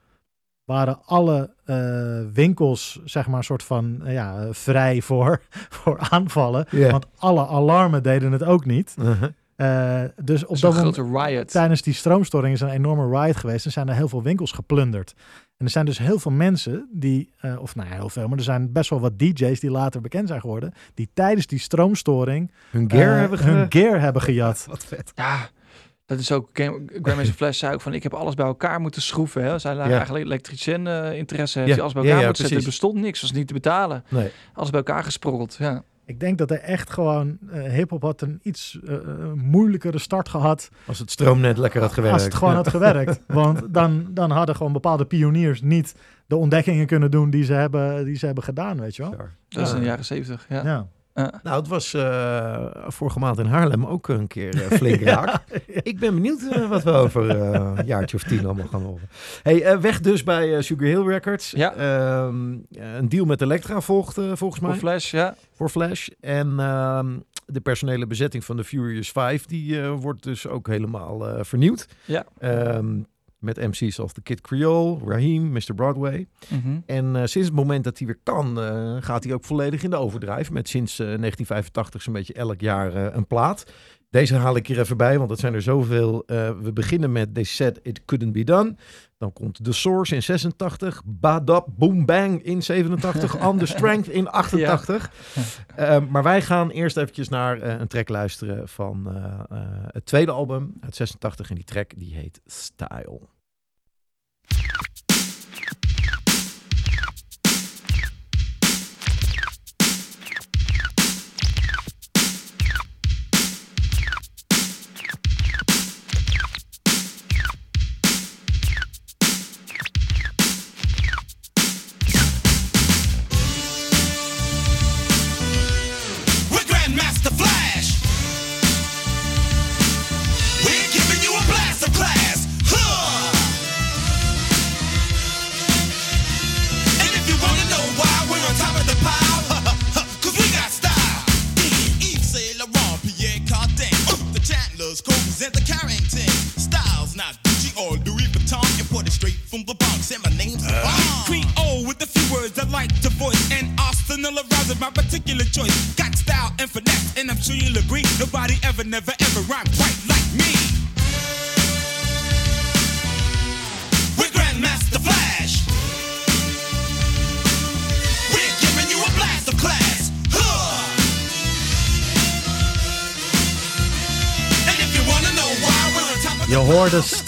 waren alle eh, winkels, zeg maar, soort van eh, ja, vrij voor, voor aanvallen. Want alle alarmen deden het ook niet. Uh-huh. Eh, dus op Zo'n dat moment, grote riot. tijdens die stroomstoring is een enorme riot geweest. En zijn er heel veel winkels geplunderd. En er zijn dus heel veel mensen die, eh, of nou ja, heel veel, maar er zijn best wel wat DJ's die later bekend zijn geworden. Die tijdens die stroomstoring Hun gear hebben ge... hun gear hebben gejat. Wat vet. Ja, dat is ook... Game- Grandmaster Flash zei ook van... Ik heb alles bij elkaar moeten schroeven. Hè. Zij Ja. eigenlijk elektricien eh, interesse. Heeft Ja. alles bij elkaar ja, moeten zetten. Er bestond niks. was niet te betalen. Nee. Alles bij elkaar gesprokkeld. Ja. Ik denk dat er echt gewoon, eh hip-hop had een iets eh, moeilijkere start gehad. Als het stroomnet lekker had gewerkt. Als het gewoon Ja. had gewerkt. Want dan, dan hadden gewoon bepaalde pioniers niet de ontdekkingen kunnen doen die ze hebben, die ze hebben gedaan, weet je wel. Dat is in de jaren zeventig. Ja. Nou, het was eh, vorige maand in Haarlem ook een keer eh, flink raak. Ik ben benieuwd eh, wat we over een jaartje of tien allemaal gaan horen. Hey, weg dus bij Sugar Hill Records. Ja. Ehm, een deal met Elektra volgt volgens mij Voor Flash, ja. voor Flash. En ehm, de personele bezetting van de Furious 5, die wordt dus ook helemaal vernieuwd. Ja. Ehm, met MC's als The Kid Creole, Raheem, Mr. Broadway. Mhm. En eh, sinds het moment dat hij weer kan, eh, gaat hij ook volledig in de overdrijf. Met sinds eh, 1985 zo'n beetje elk jaar een plaat. Deze haal ik hier even bij, want het zijn er zoveel. Eh, we beginnen met They Said It Couldn't Be Done. Dan komt The Source in 86. Badab Boom Bang in 87. On The Strength in 88. Eh, maar wij gaan eerst eventjes naar eh, een track luisteren van het tweede album uit 86. En die track die heet Style.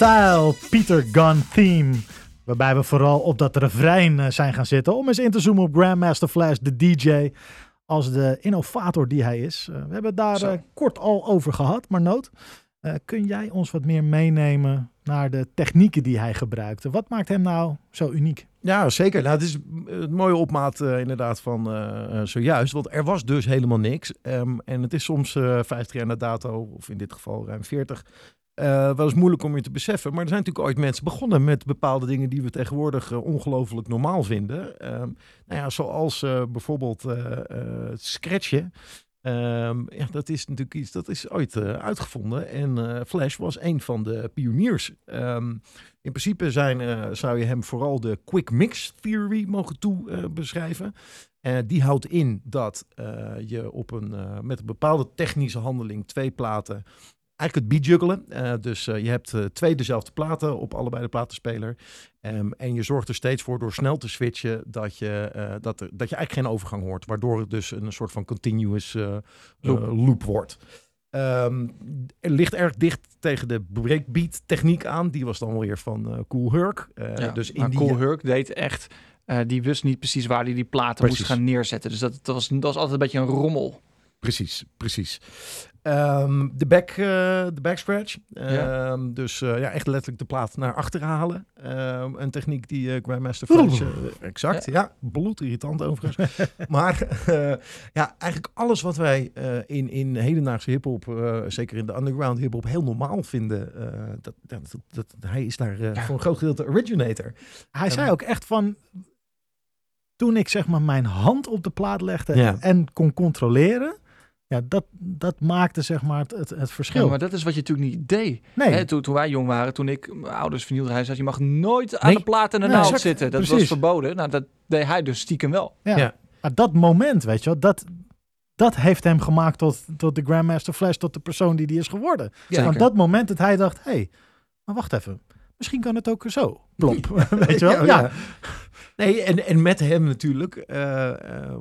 Style Peter Gunn Theme. Waarbij we vooral op dat refrein eh, zijn gaan zitten. Om eens in te zoomen op Grandmaster Flash, de DJ. Als de innovator die hij is. Eh, we hebben het daar Zo. eh, kort al over gehad. Maar Noot, eh, kun jij ons wat meer meenemen naar de technieken die hij gebruikte? Wat maakt hem nou zo uniek? Ja, zeker. Nou, het is een mooie opmaat inderdaad van zojuist. Want er was dus helemaal niks. Ehm, en het is soms eh 50 jaar na dato, of in dit geval ruim 40, eh, wel eens moeilijk om je te beseffen. Maar er zijn natuurlijk ooit mensen begonnen met bepaalde dingen die we tegenwoordig eh, ongelooflijk normaal vinden. Ehm, nou ja, zoals eh, bijvoorbeeld het scratchen. Ehm, ja, dat is natuurlijk iets dat is ooit uitgevonden. En Flash was een van de pioniers. Ehm, in principe zijn, zou je hem vooral de quick mix theory mogen toe beschrijven. Eh, die houdt in dat je op een, met een bepaalde technische handeling twee platen eigenlijk het beatjuggelen. Eh dus eh, je hebt eh, twee dezelfde platen op allebei de platenspeler. Ehm, en je zorgt er steeds voor door snel te switchen dat je, dat, er, dat je eigenlijk geen overgang hoort. Waardoor het dus een soort van continuous Loop. loop. wordt. Ehm, er ligt erg dicht tegen de breakbeat techniek aan. Die was dan weer van Cool Herc. Ja, dus in die, Cool Herc deed echt... die wist niet precies waar hij die platen moest gaan neerzetten. Dus dat, dat, was, dat was altijd een beetje een rommel. Precies, precies. Ehm, de, back, eh, de. Ja. Ehm, Dus eh, ja, echt letterlijk de plaat naar achter halen. Ehm, een techniek die eh Grandmaster Flash... exact, ja. Bloedirritant overigens. maar ja, eigenlijk alles wat wij in, in hedendaagse hiphop, zeker in de underground hiphop, heel normaal vinden. dat, dat, dat, hij is daar Ja. voor een groot gedeelte originator. Hij zei ook echt van... Toen ik zeg maar mijn hand op de plaat legde Ja. en kon controleren... Ja, dat, dat maakte zeg maar het, het, het verschil. Ja, maar dat is wat je natuurlijk niet deed. nee, Hè, toen, toen wij jong waren, toen ik mijn ouders vernielde, hij zei, je mag nooit aan Nee. de plaat en de Nee, naald exact. zitten. Dat was verboden. Nou, dat deed hij dus stiekem wel. ja. ja. Maar dat moment, weet je wel, dat, dat heeft hem gemaakt tot, tot de Grandmaster Flash, tot de persoon die die is geworden. Van dat moment dat hij dacht, hé, hey, maar wacht even. Misschien kan het ook zo. Plomp. weet je wel? Ja. Nee, en, en met hem natuurlijk. eh, eh,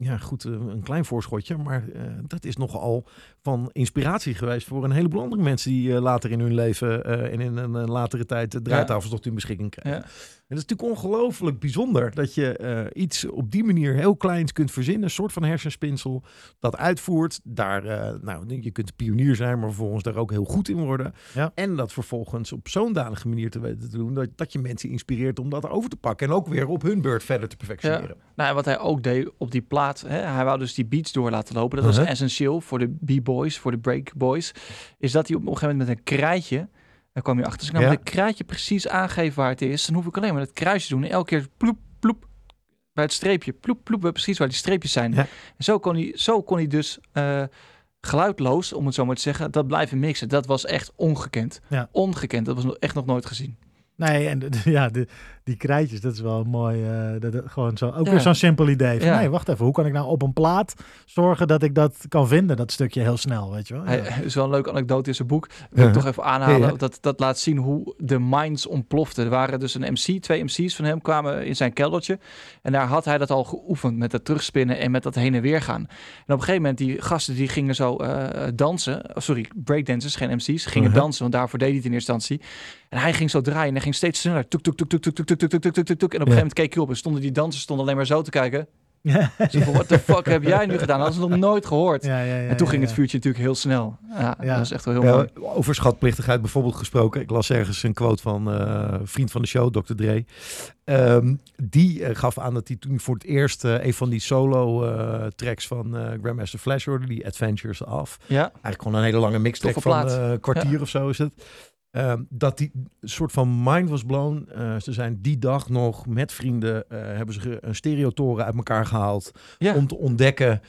ja, goed, eh, een klein voorschotje. Maar eh, dat is nogal van inspiratie geweest voor een heleboel andere mensen die eh, later in hun leven en in een, latere tijd de draaitafels tot hun beschikking krijgen. Ja. En dat is natuurlijk ongelooflijk bijzonder dat je eh, iets op die manier heel kleins kunt verzinnen, een soort van hersenspinsel, dat uitvoert. Daar, eh, nou, je kunt pionier zijn, maar vervolgens daar ook heel goed in worden. Ja. En dat vervolgens op zo'n danige manier te weten te doen, dat, dat je mensen inspireert om dat over te pakken en ook weer op hun beurt verder te perfectioneren. Nou, en wat hij ook deed op die plaat, hè, hij wou dus die beats door laten lopen. Dat was Uh-huh. essentieel voor de b-boys, voor de break boys. Is dat hij op een gegeven moment met een krijtje, daar kwam je achter, als ik Ja. met een krijtje precies aangeef waar het is, dan hoef ik alleen maar het kruisje te doen. En elke keer ploep, ploep, bij het streepje, ploep, ploep, precies waar die streepjes zijn. En zo kon hij, zo kon hij dus eh, geluidloos, om het zo maar te zeggen, dat blijven mixen. Dat was echt ongekend. Ja. Ongekend, dat was echt nog nooit gezien. Nee, en de- de- ja, de, die krijtjes, dat is wel mooi. eh, dat, gewoon zo, ook Ja. weer zo'n simpel idee. Van, Ja. Nee, wacht even. Hoe kan ik nou op een plaat zorgen dat ik dat kan vinden, dat stukje heel snel, weet je wel? Ja. Is wel een leuke anekdote in zijn boek. Wil ik toch even aanhalen. Dat, dat laat zien hoe de minds ontploften. Er waren dus een MC, twee MC's van hem kwamen in zijn keldertje. En daar had hij dat al geoefend met dat terugspinnen en met dat heen en weer gaan. En op een gegeven moment, die gasten die gingen zo eh, dansen. Oh, sorry, breakdancers, geen MC's. Gingen Uh-huh. dansen, want daarvoor deed hij het in eerste instantie. En hij ging zo draaien en hij ging steeds sneller. Tuk, tuk, tuk, tuk, tuk, tuk, tuk, tuk, tuk, tuk, tuk, tuk. En op een gegeven moment keek hij op en stonden die dansers stonden alleen maar zo te kijken. Ja. Zo van, what the fuck heb jij nu gedaan? Dat hadden ze nog nooit gehoord. Ja, ja, ja, En toen ja, ging het vuurtje natuurlijk heel snel. Ja, Ja. dat is echt wel heel mooi. Over schatplichtigheid bijvoorbeeld gesproken. Ik las ergens een quote van eh, een vriend van de show, Dr. Dre. Ehm, die eh, gaf aan dat hij toen voor het eerst eh, een van die solo eh, tracks van eh, Grandmaster Flash hoorde, die Adventures of. Ja, Eigenlijk gewoon een hele lange mixtrack Toffe van eh, een kwartier of zo is het. Ehm, dat die soort van mind was blown. Eh, ze zijn die dag nog met vrienden, eh, hebben ze een stereotoren uit elkaar gehaald ja. om te ontdekken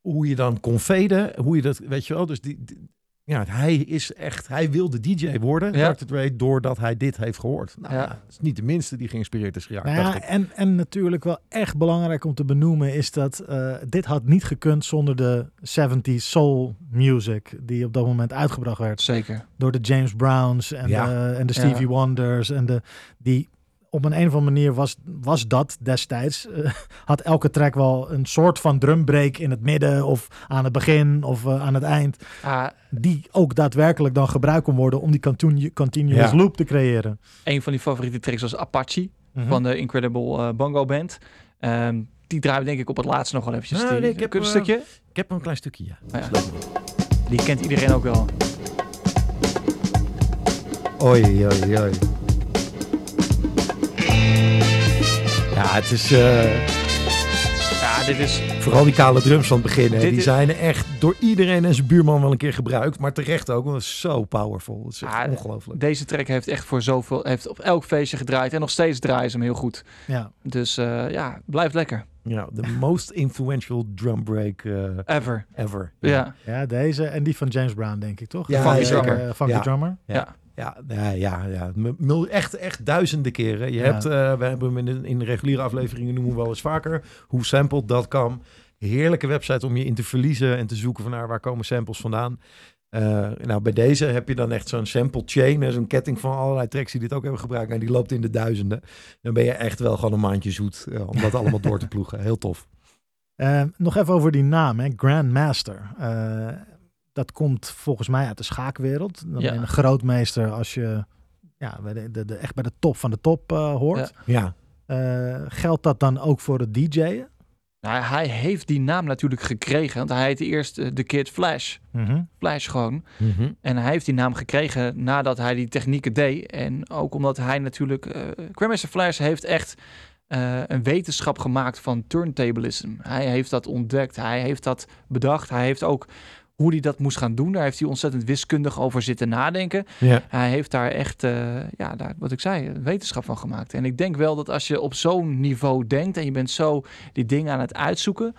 hoe je dan kon faden, hoe je dat, weet je wel. Dus die, die- ja, hij is echt, hij wilde DJ worden, Ja. Dr. Dre, doordat hij dit heeft gehoord. Nou, Ja. is niet de minste die geïnspireerd is geraakt, Nou ja, en, en natuurlijk wel echt belangrijk om te benoemen is dat eh, dit had niet gekund zonder de 70s soul music die op dat moment uitgebracht werd Zeker. door de James Browns en, Ja. de, en de Stevie Ja. Wonders en de die op een, een of andere manier was, was dat destijds. eh, had elke track wel een soort van drumbreak in het midden of aan het begin of eh, aan het eind. Ah, Die ook daadwerkelijk dan gebruikt kon worden om die continu, continuous Ja. loop te creëren. een van die favoriete tracks was Apache Mhm. van de Incredible eh, Bongo Band. Ehm, die draaien we denk ik op het laatste nog wel eventjes. Nou, nee, ik heb, een stukje? Ik heb een klein stukje, ja. Ja. Die kent iedereen ook wel. Oei, oei, oei. Ja, het is eh, Ja, dit is... vooral die kale drums van het begin. hè, die is- zijn echt door iedereen en zijn buurman wel een keer gebruikt. Maar terecht ook, want het is zo powerful. Het is echt ongelooflijk. Deze track heeft echt voor zoveel... Heeft op elk feestje gedraaid. En nog steeds draaien ze hem heel goed. Ja. Dus eh, ja, blijft lekker. Ja, de most influential drum break eh, Ever. ever. Ja. Ja, deze en die van James Brown, denk ik, toch? Ja, Funky ja, zeker. Drummer, Funky Ja. Drummer. Ja, ja, ja, ja, Echt, echt duizenden keren. Je Ja. hebt, eh, we hebben hem in de, in de reguliere afleveringen noemen we wel eens vaker. Hoe sampled.com. Heerlijke website om je in te verliezen en te zoeken van nou, waar komen samples vandaan. Eh, nou, bij deze heb je dan echt zo'n sample chain, zo'n ketting van allerlei tracks die dit ook hebben gebruikt. En die loopt in de duizenden. Dan ben je echt wel gewoon een maandje zoet eh, om dat allemaal door te ploegen. Heel tof. Nog even over die naam, hè? Grandmaster. Dat komt volgens mij uit de schaakwereld. Dan Ja. ben je een grootmeester als je ja, de, de, de- echt bij de top van de top eh, hoort. Ja, Eh, geldt dat dan ook voor het DJ'en? Nou, hij heeft die naam natuurlijk gekregen. Want hij heette eerst eh, de Kid Flash. Mhm. Flash gewoon. Mhm. En hij heeft die naam gekregen nadat hij die technieken deed. En ook omdat hij natuurlijk... eh Grandmaster Flash heeft echt eh, een wetenschap gemaakt van turntablism. Hij heeft dat ontdekt. Hij heeft dat bedacht. Hij heeft ook hoe hij dat moest gaan doen. Daar heeft hij ontzettend wiskundig over zitten nadenken. ja. Hij heeft daar echt, eh, ja, daar, wat ik zei, wetenschap van gemaakt. En ik denk wel dat als je op zo'n niveau denkt en je bent zo die dingen aan het uitzoeken,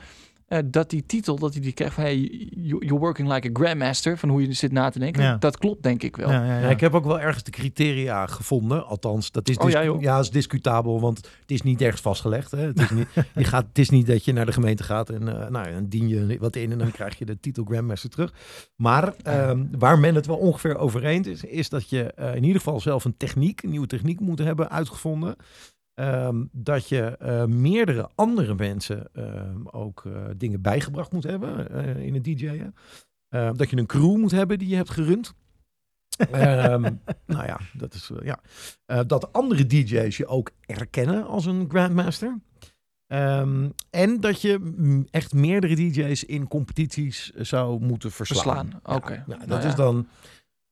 eh, dat die titel, dat hij die krijgt van hey, you- you're working like a grandmaster, van hoe je zit na te denken, Ja. dat klopt denk ik wel. Ja, ja, ja. Ja, ik heb ook wel ergens de criteria gevonden. Althans, dat is, Oh, dis- ja, is discutabel, want het is niet ergens vastgelegd. Hè. Het, is niet, je gaat, het is niet dat je naar de gemeente gaat en eh, nou, dan dien je wat in en dan krijg je de titel Grandmaster terug. Maar ehm, waar men het wel ongeveer over eens is, is dat je eh, in ieder geval zelf een techniek, een nieuwe techniek moet hebben uitgevonden. Ehm, dat je eh, meerdere andere mensen ehm, ook eh, dingen bijgebracht moet hebben eh, in het DJ'en. Ehm, dat je een crew moet hebben die je hebt gerund. Nou ja, dat is ja. Dat andere DJ's je ook erkennen als een Grandmaster. En dat je echt meerdere DJ's in competities zou moeten verslaan. Verslaan, oké. ja, dat Nou is dan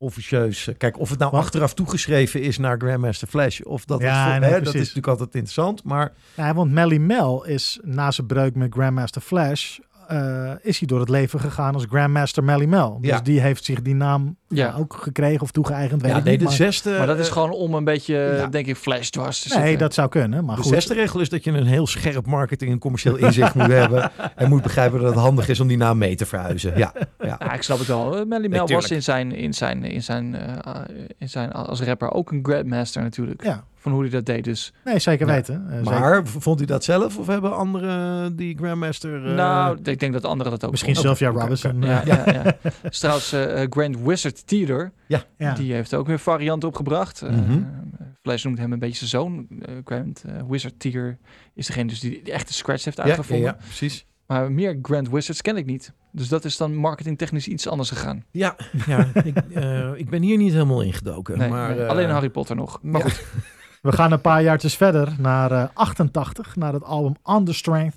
officieus. eh, Kijk, of het nou achteraf toegeschreven is naar Grandmaster Flash. Of dat, het Ja, voor- nee, hè, dat is natuurlijk altijd interessant. Maar Ja, want Melly Mel is na zijn breuk met Grandmaster Flash... eh, is hij door het leven gegaan als Grandmaster Melly Mel. Dus Ja. die heeft zich die naam Ja. ja, ook gekregen of toegeëigend. Weet ja, nee, niet, de maar- zesde... Maar dat is eh, gewoon om een beetje, ja. denk ik, flash dwars te Nee, zitten. dat zou kunnen. Maar De goed. zesde regel is dat je een heel scherp marketing en commercieel inzicht moet hebben. En moet begrijpen dat het handig is om die naam mee te verhuizen. Ja, ja. Ja, ik snap het wel. Eh, Melly Mel was in zijn, in zijn, in zijn, eh, in zijn als rapper ook een grandmaster natuurlijk. Ja, Van hoe hij dat deed. Dus nee, zeker Ja. weten. Eh, zeker. Maar vond hij dat zelf of hebben anderen die Grandmaster... eh, nou, ik denk dat anderen dat ook Misschien. Sylvia oké, Robinson. Ja, eh, ja, ja. Dus trouwens, eh, eh, Grand Wizard Theater, ja. die heeft ook weer varianten opgebracht. Eh, Mhm. eh, Flash noemt hem een beetje zijn zoon. Eh, Grand eh, Wizard Theater is degene dus die de echte scratch heeft ja, ja, uitgevonden. ja, precies. Maar meer Grand Wizards ken ik niet. Dus dat is dan marketingtechnisch iets anders gegaan. Ja, ja ik, eh, ik ben hier niet helemaal ingedoken. Nee, maar, nee, eh, alleen Harry Potter nog. Maar ja. goed, We gaan een paar jaartjes verder naar eh, 88, naar het album On The Strength.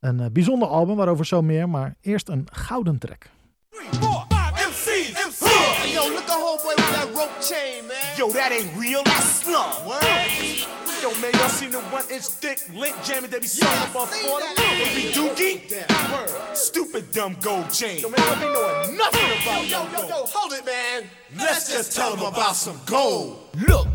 Een eh, bijzonder album, waarover zo meer, maar eerst een gouden track. Four, five, MC's, MC's. Hey, yo, look at homeboy with that rope chain, man. Yo, that ain't real, that's slum. Word. Yo, man, y'all seen the one inch thick link jamming that be selling up on seen 40? that. It be dookie? Word. Stupid dumb gold chain. Yo, man, I be knowing nothing about yo, yo, yo, hold it, man. Let's just tell them about some gold. Look,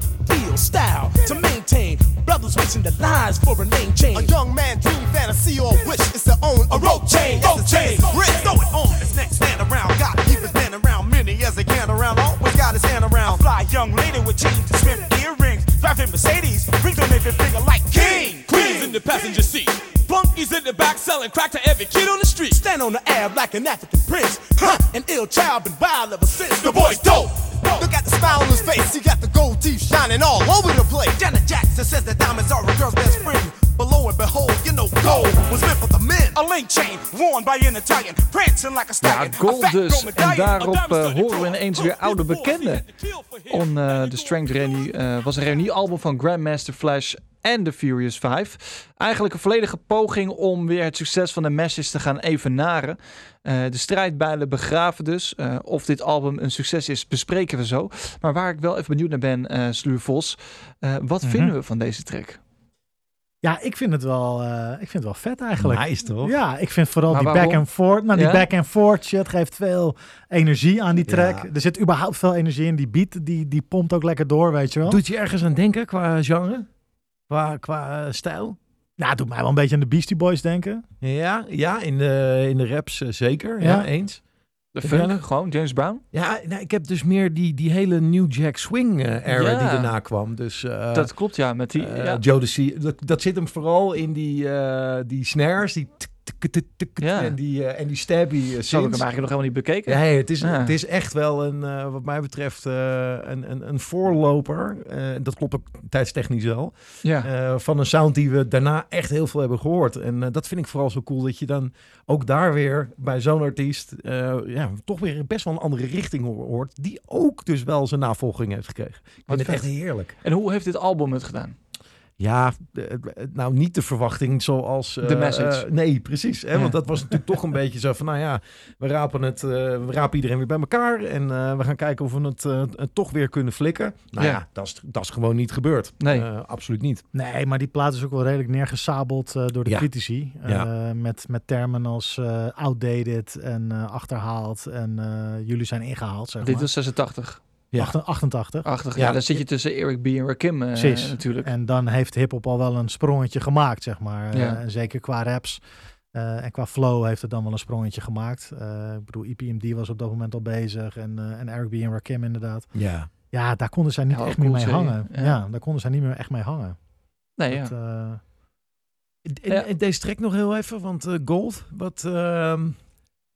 style to maintain. Brothers wishing the lines for a name change. A young man dream fantasy or wish is to own A rope chain, rope chain. Rich, Throw it on his neck, stand around. Got keep his man around. Many as they can around. Always got his hand around. A fly young lady with chains and Smith earrings. Driving Mercedes. Rings on every finger like king. Queens in the passenger seat. Flunkies in the back selling crack to every kid on the street. Stand on the ab like an African prince. Huh, an ill child been wild ever since. The boy's dope. Look at the smile on his face. He got the gold teeth shining all over the place. Janet Jackson says that diamonds are a girl's best friend. But lo and behold, you know gold was meant for the men. A link chain worn by an Italian, prancing like a ja, gold dus. En daarop eh, horen we ineens weer oude bekenden. On eh, de Strength Reunie eh, was een reuniealbum van Grandmaster Flash en The Furious 5. Eigenlijk een volledige poging om weer het succes van de Message te gaan evenaren. Eh, de strijdbijlen begraven dus. Eh, of dit album een succes is, bespreken we zo. Maar waar ik wel even benieuwd naar ben, eh Sluur Vos. eh, wat Mhm. vinden we van deze track? Ja, ik vind het wel, eh, ik vind het wel vet eigenlijk. Nice toch? Ja, ik vind vooral Maar die waarom? back and forth. Nou, die Ja? back and forth shit geeft veel energie aan die track. Ja. Er zit überhaupt veel energie in. Die beat, die, die pompt ook lekker door, weet je wel. Doet je ergens aan denken qua genre? Qua, qua eh, stijl? Nou, doet mij wel een beetje aan de Beastie Boys denken. Ja, ja in, de, in de raps eh, zeker. Ja, Ja. eens. De Ja. funk, gewoon James Brown. Ja, nou, ik heb dus meer die, die hele New Jack Swing eh, era Ja. die daarna kwam. Dus eh dat klopt, ja. Met die, ja. Jodeci, dat, dat zit hem vooral in die, eh, die snares, die en die, eh, en die stabby heb ik hem eigenlijk nog helemaal niet bekeken. Hey, het, is, het is echt wel een, eh, wat mij betreft, eh, een, een, een voorloper. Eh, dat klopt ook tijdstechnisch wel. Ja. eh, van een sound die we daarna echt heel veel hebben gehoord. En eh, dat vind ik vooral zo cool dat je dan ook daar weer bij zo'n artiest eh, ja, toch weer best wel een andere richting ho- hoort. Die ook dus wel zijn navolging heeft gekregen. Ik vind het echt heerlijk. En hoe heeft dit album het gedaan? Ja, eh, eh, nou niet de verwachting zoals... eh, The Message. eh, nee, precies. Hè? Ja. Want dat was natuurlijk toch een beetje zo van, nou ja, we rapen, het, eh, we rapen iedereen weer bij elkaar. En eh, we gaan kijken of we het eh, eh, toch weer kunnen flikken. Nou ja, Ja. dat, is, dat is gewoon niet gebeurd. Nee. Eh, absoluut niet. Nee, maar die plaat is ook wel redelijk neergesabeld eh, door de Ja. critici. Ja. Eh, met, met termen als eh, outdated en eh, achterhaald. En eh, jullie zijn ingehaald, zeg Dit maar. was 86. Ja. Acht- 88. Achtig. Ja. Ja, dan zit je tussen Eric B. en Rakim eh, Precies. natuurlijk. En dan heeft hip-hop al wel een sprongetje gemaakt, zeg maar. Eh, Ja. zeker qua raps. eh, en qua flow heeft het dan wel een sprongetje gemaakt. Eh, ik bedoel, EPMD was op dat moment al bezig. En, eh, en Eric B. en Rakim inderdaad. Ja. Ja, daar konden zij niet Ja, echt cool meer mee hangen. Ja. Ja. daar konden zij niet meer echt mee hangen. nee, ja. Dat, eh, En, Ja. en deze track nog heel even, want eh, Gold, wat... ehm,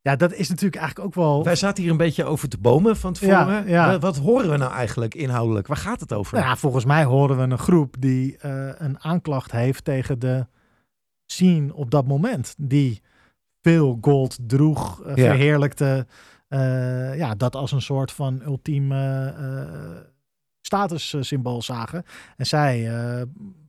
ja, dat is natuurlijk eigenlijk ook wel... wij zaten hier een beetje over te bomen van tevoren. Ja, ja. Wat, horen we nou eigenlijk inhoudelijk? Waar gaat het over? Nou ja, volgens mij horen we een groep die eh, een aanklacht heeft tegen de scene op dat moment. Die veel gold droeg, Ja. verheerlijkte. eh, ja, dat als een soort van ultieme statussymbool zagen. En zij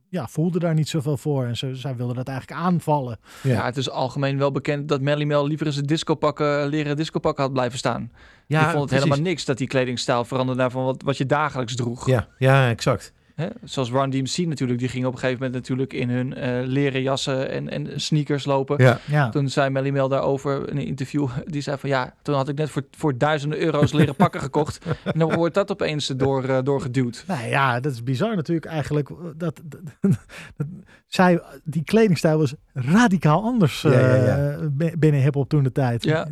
ja, voelde daar niet zoveel voor. En ze, zij wilde dat eigenlijk aanvallen. Ja. het is algemeen wel bekend dat Melly Mel liever in zijn discopakken, leren discopakken had blijven staan. Ja, ik vond het precies. helemaal niks dat die kledingstijl veranderde naar van wat, wat je dagelijks droeg. Ja, ja, exact. Hè? Zoals Run DMC natuurlijk, die ging op een gegeven moment natuurlijk in hun eh, leren jassen en, en sneakers lopen. Ja. Ja, Toen zei Melly Mel daarover in een interview, die zei van ja, toen had ik net voor, voor duizenden euro's leren pakken gekocht. En dan wordt dat opeens door, eh, doorgeduwd. nou ja, dat is bizar natuurlijk eigenlijk. Dat, dat, dat- zij, die kledingstijl was radicaal anders Ja, ja, ja. eh, bi- binnen hip-hop toen de tijd. Ja.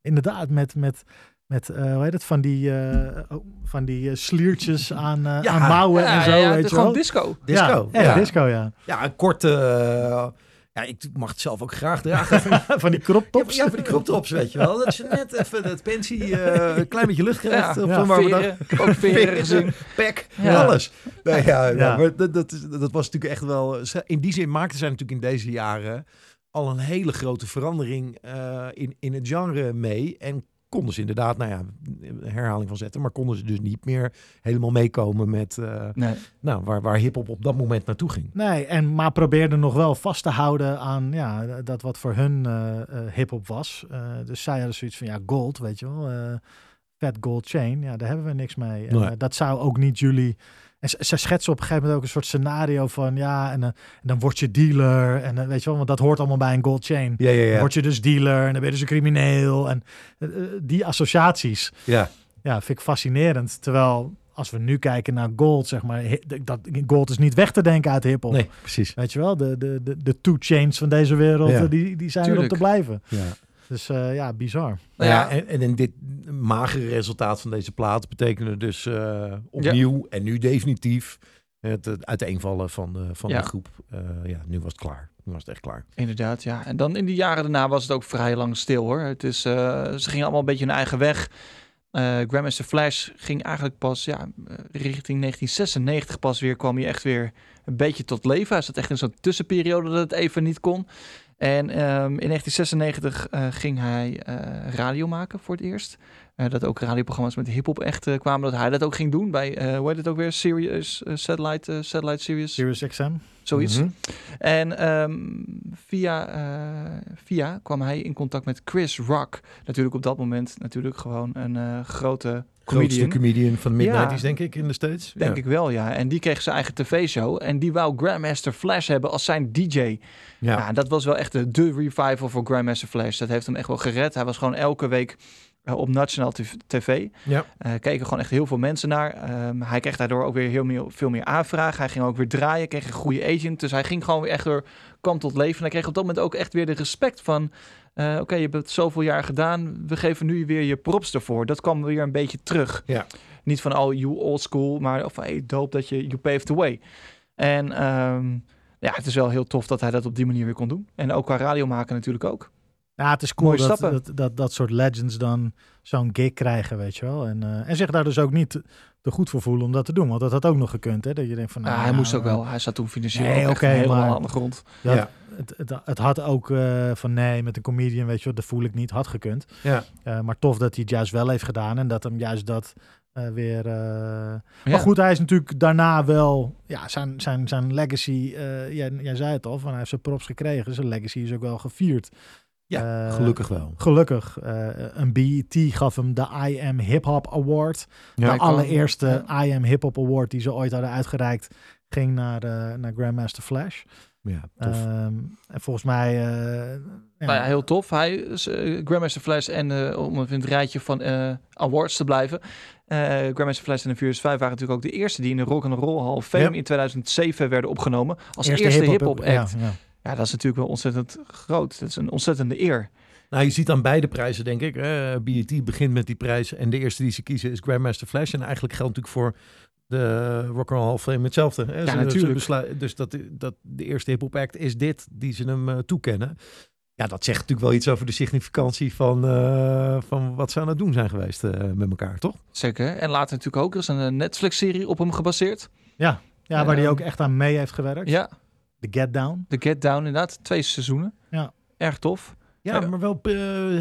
Inderdaad, met, met, met eh, hoe heet het, van die, eh, oh, van die eh, sliertjes aan, Ja, aan mouwen Ja, en zo. ja, ja, weet het is gewoon disco. Disco. Ja, Ja, echt disco, ja. Ja, een korte... ja, ik mag het zelf ook graag dragen. van die crop Ja, tops. ja, voor die crop tops, weet je wel. Dat je net even het pensie eh, een klein beetje lucht krijgt. Ja, op ja, zo'n warme dag. Veren, ik heb ook veren gezien. Pek, Ja. alles. Nee, ja, ja. Ja. maar dat, dat, is- dat was natuurlijk echt wel... In die zin maakten zij natuurlijk in deze jaren al een hele grote verandering eh, in, in het genre mee. En konden ze inderdaad, nou ja, herhaling van zetten, maar konden ze dus niet meer helemaal meekomen met uh, nee. nou, waar, waar hip-hop op dat moment naartoe ging. Nee, en, maar probeerden nog wel vast te houden aan ja, dat wat voor hun uh, hip-hop was. Uh, dus zij hadden zoiets van ja, gold, weet je wel. Vet gold chain, ja, daar hebben we niks mee. En, Nee. dat zou ook niet jullie. En ze, ze schetsen op een gegeven moment ook een soort scenario van ja, en, en dan word je dealer. En weet je wel, want dat hoort allemaal bij een gold chain. Ja, ja, ja. Dan word je dus dealer en dan ben je dus een crimineel. En uh, die associaties, ja. ja, vind ik fascinerend. Terwijl als we nu kijken naar gold, zeg maar, dat gold is niet weg te denken uit hip-hop. Nee, precies. Weet je wel, de, de, de, de two chains van deze wereld, Ja. die, die zijn Tuurlijk. erop te blijven. Ja. Dus uh, ja, bizar. Nou ja, en, en in dit magere resultaat van deze plaat betekende dus uh, opnieuw ja. en nu definitief het, het uiteenvallen van, de, van Ja. de groep. Uh, ja, nu was het klaar. Nu was het echt klaar. Inderdaad, ja. En dan in die jaren daarna was het ook vrij lang stil hoor. Het is, uh, ze gingen allemaal een beetje hun eigen weg. Uh, Grandmaster Flash ging eigenlijk pas ja, eh, richting 1996 pas weer, kwam hij echt weer een beetje tot leven. Hij zat echt in zo'n tussenperiode dat het even niet kon. En um, in 1996 uh, ging hij uh, radio maken voor het eerst. Uh, dat ook radioprogramma's met hip-hop echt uh, kwamen. Dat hij dat ook ging doen bij, uh, hoe heet het ook weer? Sirius, uh, Satellite, Satellite Sirius. Sirius XM. Zoiets. Mhm. En um, via, uh, via kwam hij in contact met Chris Rock. Natuurlijk op dat moment natuurlijk gewoon een uh, grote comedian. comedian van de Ja. mid-90s, denk ik, in de States. Denk ja. ik wel, ja. En die kreeg zijn eigen tv-show. En die wou Grandmaster Flash hebben als zijn DJ. Ja. Ja, dat was wel echt de, de revival voor Grandmaster Flash. Dat heeft hem echt wel gered. Hij was gewoon elke week uh, op National TV. Ja. Uh, keken gewoon echt heel veel mensen naar. Um, hij kreeg daardoor ook weer heel meer, veel meer aanvragen. Hij ging ook weer draaien, kreeg een goede agent. Dus hij ging gewoon weer echt door kant tot leven. En hij kreeg op dat moment ook echt weer de respect van... Uh, Oké, okay, je hebt het zoveel jaar gedaan. We geven nu weer je props ervoor. Dat kwam weer een beetje terug. Ja. Niet van, oh, you old school. Maar of, hey, dope dat je you paved the way. En um, ja, het is wel heel tof dat hij dat op die manier weer kon doen. En ook qua radio maken natuurlijk ook. Ja, het is cool Mooie dat, stappen. dat, dat dat soort legends dan zo'n gig krijgen, weet je wel. En, uh, en zich daar dus ook niet te goed voor voelen om dat te doen. Want dat had ook nog gekund, hè. Dat je denkt van... Nou, hij nou, moest ook uh, wel. Hij zat toen financieel Nee, ook helemaal maar- aan de grond. dat- Ja. Het, het, het had ook uh, van nee, met een comedian, weet je wel, dat voel ik niet, had gekund. Ja. Uh, maar tof dat hij het juist wel heeft gedaan en dat hem juist dat uh, weer... Ja. Maar goed, hij is natuurlijk daarna wel... Ja, zijn, zijn, zijn legacy, jij, jij zei het al, van hij heeft zijn props gekregen. Zijn legacy is ook wel gevierd. Ja, Eh, gelukkig wel. Gelukkig. Een BET gaf hem de I Am Hip Hop Award. Ja. de allereerste Ja. I Am Hip Hop Award die ze ooit hadden uitgereikt, ging naar, naar Grandmaster Flash. Ja, tof. Um, en volgens mij... Uh, ja. Nou ja, heel tof. Hij is uh, Grandmaster Flash en uh, om in het rijtje van uh, awards te blijven. Uh, Grandmaster Flash en de Furious 5 waren natuurlijk ook de eerste die in de Rock and Roll Hall of Fame Ja. in 2007 werden opgenomen als eerste, hip-hop- act. Ja, ja. Ja, dat is natuurlijk wel ontzettend groot. Dat is een ontzettende eer. Nou, je ziet aan beide prijzen, denk ik. Hè. BET begint met die prijs en de eerste die ze kiezen is Grandmaster Flash. En eigenlijk geldt natuurlijk voor de Rock and Roll Hall of Fame hetzelfde. Hè. Ja, Ze- ze natuurlijk. dus dat, dat de eerste hip-hop act is dit die ze hem uh, toekennen. Ja, dat zegt natuurlijk wel iets over de significantie van, uh, van wat ze aan het doen zijn geweest uh, met elkaar, toch? Zeker. En later natuurlijk ook. Er is een Netflix-serie op hem gebaseerd. ja. ja waar hij Ehm, ook echt aan mee heeft gewerkt. Ja, The Get Down. The Get Down inderdaad. Twee seizoenen. Ja. Erg tof. Ja, maar wel eh,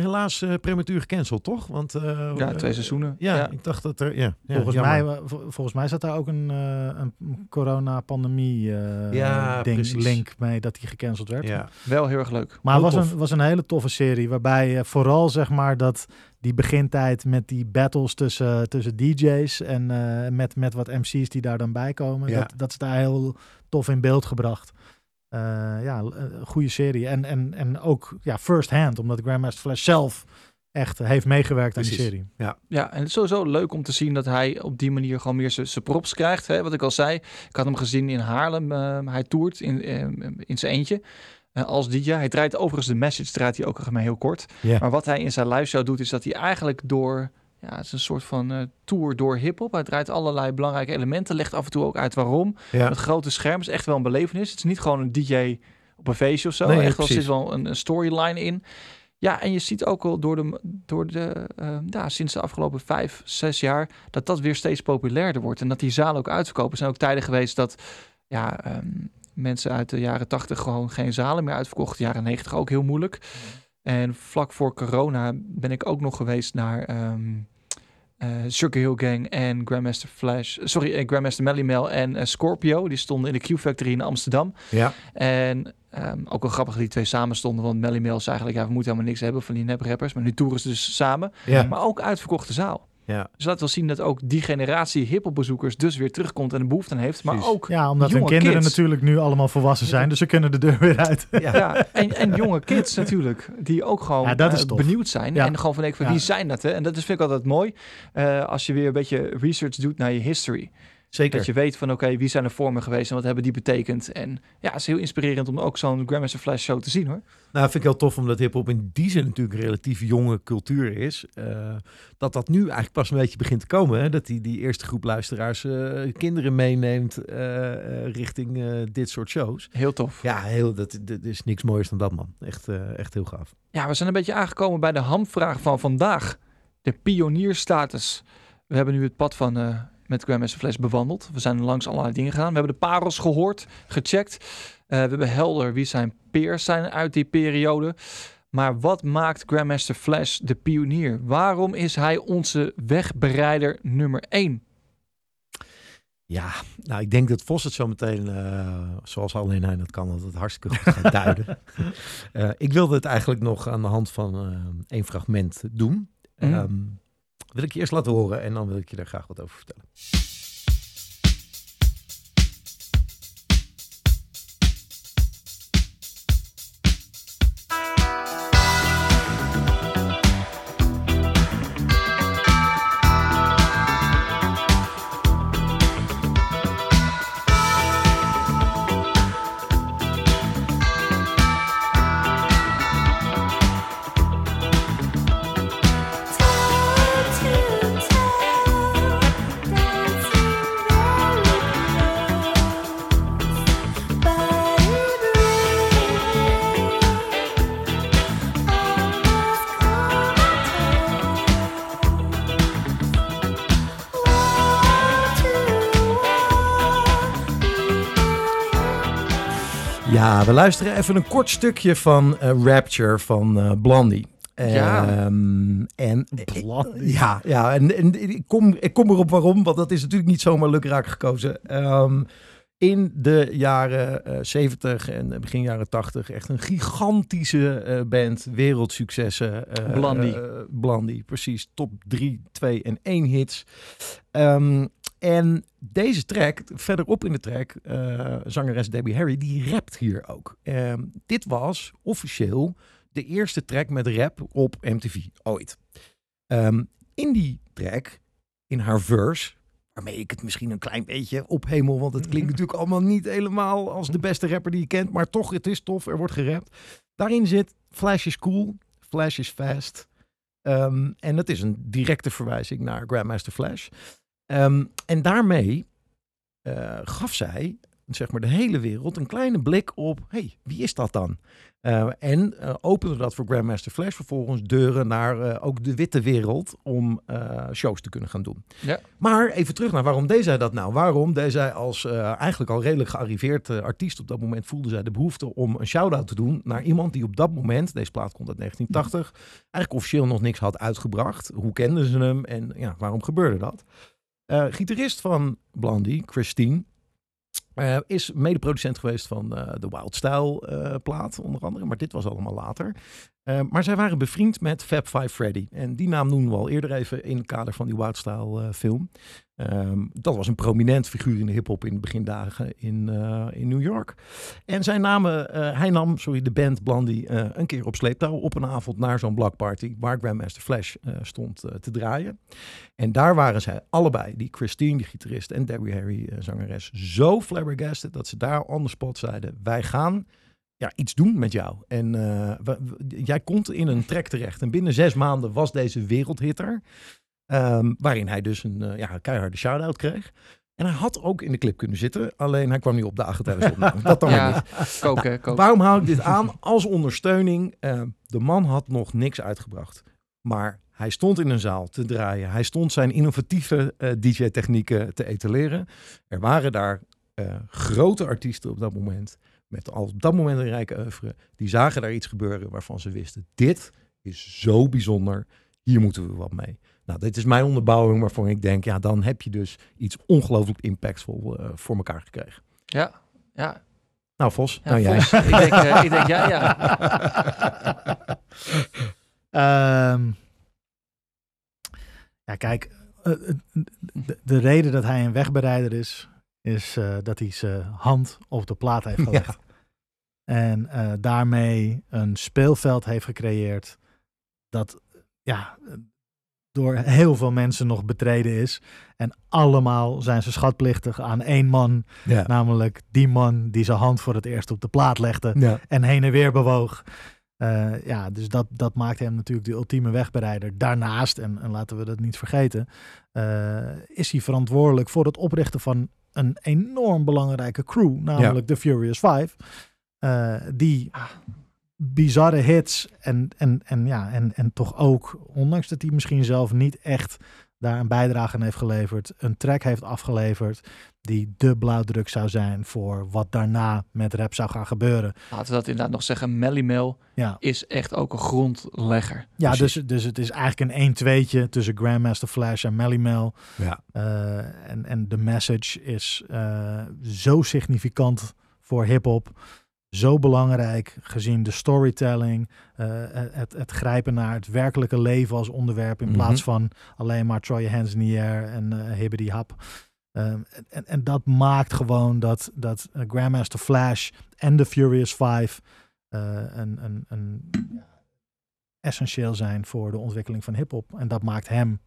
helaas eh, prematuur gecanceld, toch? Want, eh, Ja, twee seizoenen. Ja, Ja. ik dacht dat er... Ja, ja, volgens, jammer. mij, vol- volgens mij zat daar ook een, eh een corona-pandemie eh, Ja, ding, precies. link mee dat die gecanceld werd. Ja. Wel heel erg leuk. Maar het was tof. een, was een hele toffe serie. Waarbij eh, vooral zeg maar dat die begintijd met die battles tussen, tussen DJ's en eh, met, met wat MC's die daar dan bij komen. Ja. Dat, dat is daar heel tof in beeld gebracht. Eh, ja, een goede serie. En, en, en ook ja, first hand, omdat Grandmaster Flash zelf echt heeft meegewerkt aan die serie. Ja, en het is sowieso leuk om te zien dat hij op die manier gewoon meer zijn props krijgt. Hè? Wat ik al zei, ik had hem gezien in Haarlem. eh, hij toert in, eh, in zijn eentje eh, als DJ. Hij draait overigens de message, draait hij ook maar heel kort. Ja. Maar wat hij in zijn live show doet, is dat hij eigenlijk door... Ja, het is een soort van eh, tour door hip-hop. Hij draait allerlei belangrijke elementen, legt af en toe ook uit waarom. Ja. Het grote scherm is echt wel een belevenis. Het is niet gewoon een DJ op een feestje of zo. Nee, echt wel, er zit wel een, een storyline in. Ja, en je ziet ook al door de, door de eh, ja, sinds de afgelopen vijf, zes jaar, dat dat weer steeds populairder wordt. En dat die zalen ook uitverkopen. Er zijn ook tijden geweest dat ja, ehm, mensen uit de jaren tachtig gewoon geen zalen meer uitverkochten. Jaren negentig ook heel moeilijk. En vlak voor corona ben ik ook nog geweest naar eh Sugar Hill Gang en Grandmaster Flash. Sorry, eh, Grandmaster Melly Mel en eh, Scorpio. Die stonden in de Q-Factory in Amsterdam. Ja. En ehm, ook wel grappig dat die twee samen stonden. Want Melly Mel is eigenlijk, ja, we moeten helemaal niks hebben van die nep-rappers. Maar nu toeren ze dus samen. Ja. Maar ook uitverkochte zaal. Ja. Dus laat wel zien dat ook die generatie hiphopbezoekers dus weer terugkomt en een behoefte aan heeft. Maar ook Ja, omdat hun kinderen kids. natuurlijk nu allemaal volwassen zijn. Dus ze kunnen de deur weer uit. Ja. Ja, en, en jonge kids natuurlijk, die ook gewoon Ja, dat is eh, tof. benieuwd zijn. Ja. En gewoon van denken van Ja. wie zijn dat? Hè? En dat is, vind ik altijd mooi. eh, als je weer een beetje research doet naar je history. Zeker. Dat je weet van oké, wie zijn er voor me geweest en wat hebben die betekend. En ja, het is heel inspirerend om ook zo'n Grandmaster Flash show te zien hoor. Nou, vind ik heel tof omdat hip-hop in die zin natuurlijk een relatief jonge cultuur is. eh, dat dat nu eigenlijk pas een beetje begint te komen. Hè? Dat die, die eerste groep luisteraars eh, kinderen meeneemt eh, richting dit soort shows. Heel tof. Ja, heel, dat, dat is niks mooiers dan dat, man. Echt, echt heel gaaf. Ja, we zijn een beetje aangekomen bij de hamvraag van vandaag. De pionierstatus. We hebben nu het pad van met Grandmaster Flash bewandeld. We zijn langs allerlei dingen gegaan. We hebben de parels gehoord, gecheckt. Eh, we hebben helder wie zijn peers zijn uit die periode. Maar wat maakt Grandmaster Flash de pionier? Waarom is hij onze wegbereider nummer 1? Ja, nou, ik denk dat Vos het zo meteen, eh, zoals alleen hij dat kan, dat het hartstikke goed gaat duiden. Eh, ik wilde het eigenlijk nog aan de hand van één fragment doen. Mhm. Ehm, wil ik je eerst laten horen en dan wil ik je daar graag wat over vertellen. We luisteren even een kort stukje van eh, Rapture van eh, Blondie. Ja. Ehm, en Blondie. ja, ja en, en ik, kom, ik kom erop waarom, want dat is natuurlijk niet zomaar lukraak gekozen. Ehm, in de jaren eh 70 en begin jaren 80 echt een gigantische eh, band, wereldsuccessen. eh, Blondie. eh, Blondie, precies. Top 3, 2 en 1 hits. Ehm, en deze track, verderop in de track, eh, zangeres Debbie Harry, die rapt hier ook. Ehm, dit was officieel de eerste track met rap op MTV ooit. Ehm, in die track, in haar verse, waarmee ik het misschien een klein beetje ophemel, want het klinkt natuurlijk allemaal niet helemaal als de beste rapper die je kent, maar toch, het is tof, er wordt gerapt. Daarin zit Flash is cool, Flash is fast. Ehm, en dat is een directe verwijzing naar Grandmaster Flash. Ehm, en daarmee eh, gaf zij zeg maar de hele wereld een kleine blik op, hey, wie is dat dan? Eh, en eh, opende dat voor Grandmaster Flash vervolgens deuren naar ook de witte wereld om shows te kunnen gaan doen. Ja. Maar even terug naar waarom deed zij dat nou? Waarom deed zij als eigenlijk al redelijk gearriveerd artiest op dat moment voelde zij de behoefte om een shout-out te doen naar iemand die op dat moment, deze plaat komt uit 1980, eigenlijk officieel nog niks had uitgebracht. Hoe kenden ze hem en ja, waarom gebeurde dat? Eh, gitarist van Blondie, Christine, eh, is medeproducent geweest van eh, de Wild Style plaat, onder andere. Maar dit was allemaal later. Eh, maar zij waren bevriend met Fab Five Freddy. En die naam noemen we al eerder even in het kader van die Wild Style eh, film. Ehm, dat was een prominent figuur in de hip-hop in de begindagen in, eh, in New York. En zij namen, hij nam sorry, de band Blondie een keer op sleeptouw op een avond naar zo'n block party waar Grandmaster Flash stond te draaien. En daar waren zij allebei, die Christine, die gitarist en Debbie Harry, zangeres, zo flabbergasted dat ze daar on the spot zeiden: wij gaan ja, iets doen met jou. En eh, we- we- jij komt in een track terecht. En binnen zes maanden was deze wereldhitter. ehm, waarin hij dus een eh, ja, keiharde shout-out kreeg. En hij had ook in de clip kunnen zitten. Alleen hij kwam niet op dagen tijdens de opname. Dat dan Ja, niet. koken, koken. Waarom hou ik dit aan? Als ondersteuning. eh, de man had nog niks uitgebracht. Maar hij stond in een zaal te draaien. Hij stond zijn innovatieve DJ-technieken te etaleren. Er waren daar grote artiesten op dat moment. Met al op dat moment een rijke oeuvre. Die zagen daar iets gebeuren waarvan ze wisten. Dit is zo bijzonder. Hier moeten we wat mee. Nou, dit is mijn onderbouwing waarvan ik denk. Ja, dan heb je dus iets ongelooflijk impactvol eh, voor elkaar gekregen. Ja, ja. Nou, Vos. ja nou, jij. Vos. ik, denk, eh, ik denk, ja, ja. Ehm, ja, kijk, eh, de, de reden dat hij een wegbereider is, is eh, dat hij zijn hand op de plaat heeft gelegd. En eh, daarmee een speelveld heeft gecreëerd dat ja, door heel veel mensen nog betreden is. En allemaal zijn ze schatplichtig aan één man, Ja. namelijk die man die zijn hand voor het eerst op de plaat legde Ja. en heen en weer bewoog. Eh, ja, dus dat, dat maakt hem natuurlijk de ultieme wegbereider. Daarnaast, en, en laten we dat niet vergeten, eh, is hij verantwoordelijk voor het oprichten van een enorm belangrijke crew, namelijk de Furious Five. Eh, die bizarre hits en, en, en, ja, en, en toch ook, ondanks dat hij misschien zelf niet echt daar een bijdrage aan heeft geleverd, een track heeft afgeleverd die de blauwdruk zou zijn voor wat daarna met rap zou gaan gebeuren. Laten we dat inderdaad nog zeggen. Melly Mel Ja, is echt ook een grondlegger. ja Precies. dus, dus het is eigenlijk een 1-2'tje tussen Grandmaster Flash en Melly Mel. Ja. Eh, en, en de message is eh, zo significant voor hip-hop. Zo belangrijk gezien de storytelling, eh, het, het grijpen naar het werkelijke leven als onderwerp in Mhm. plaats van alleen maar your hands in the air en eh hibbity hap. En, en dat maakt gewoon dat, dat eh, Grandmaster Flash en de Furious Five eh, een, een, een, ja, essentieel zijn voor de ontwikkeling van hip-hop. En dat maakt hem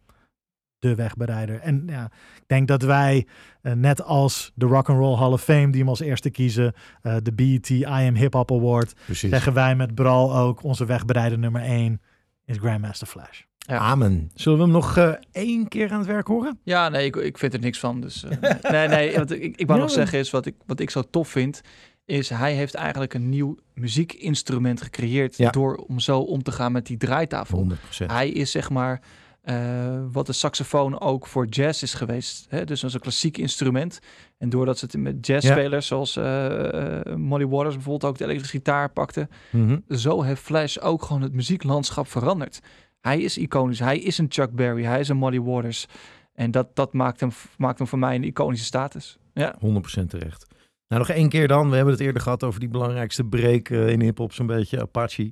de wegbereider. En ja, ik denk dat wij, eh, net als de Rock and Roll Hall of Fame, die hem als eerste kiezen, eh, de BET I Am Hip Hop Award, Precies. zeggen wij met Bral ook, onze wegbereider nummer 1 is Grandmaster Flash. Ja. Amen. Zullen we hem nog eh, één keer aan het werk horen? Ja, nee, ik, ik vind er niks van. Dus, eh, nee, nee, wat ik, ik wou Ja. nog zeggen is, wat ik, wat ik zo tof vind, is hij heeft eigenlijk een nieuw muziekinstrument gecreëerd Ja. door om zo om te gaan met die draaitafel. 100%. Hij is zeg maar eh, wat de saxofoon ook voor jazz is geweest. Hè? Dus is een klassiek instrument. En doordat ze het met jazzspelers zoals eh, eh, Molly Waters bijvoorbeeld ook de elektrische gitaar pakte, Mhm. zo heeft Flash ook gewoon het muzieklandschap veranderd. Hij is iconisch. Hij is een Chuck Berry. Hij is een Molly Waters. En dat, dat maakt, hem, maakt hem voor mij een iconische status. Ja. 100% terecht. Nou, nog één keer dan. We hebben het eerder gehad over die belangrijkste break in hip-hop, zo'n beetje Apache.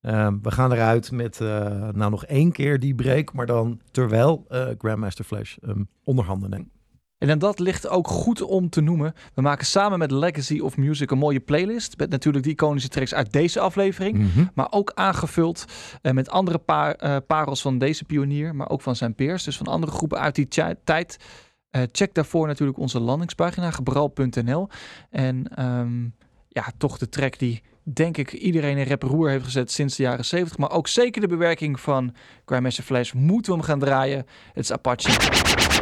Ehm, we gaan eruit met eh, nou nog één keer die break, maar dan terwijl eh, Grandmaster Flash hem onder handen neemt. En dan dat ligt ook goed om te noemen. We maken samen met Legacy of Music een mooie playlist. Met natuurlijk die iconische tracks uit deze aflevering. Mhm. Maar ook aangevuld eh, met andere pa- eh, parels van deze pionier. Maar ook van zijn peers. Dus van andere groepen uit die tijd. Check daarvoor natuurlijk onze landingspagina. Gebral.nl. En ehm, ja, toch de track die denk ik iedereen in rep roer heeft gezet sinds de jaren 70. Maar ook zeker de bewerking van Grandmaster Flash. Moeten we hem gaan draaien. Het is Apache.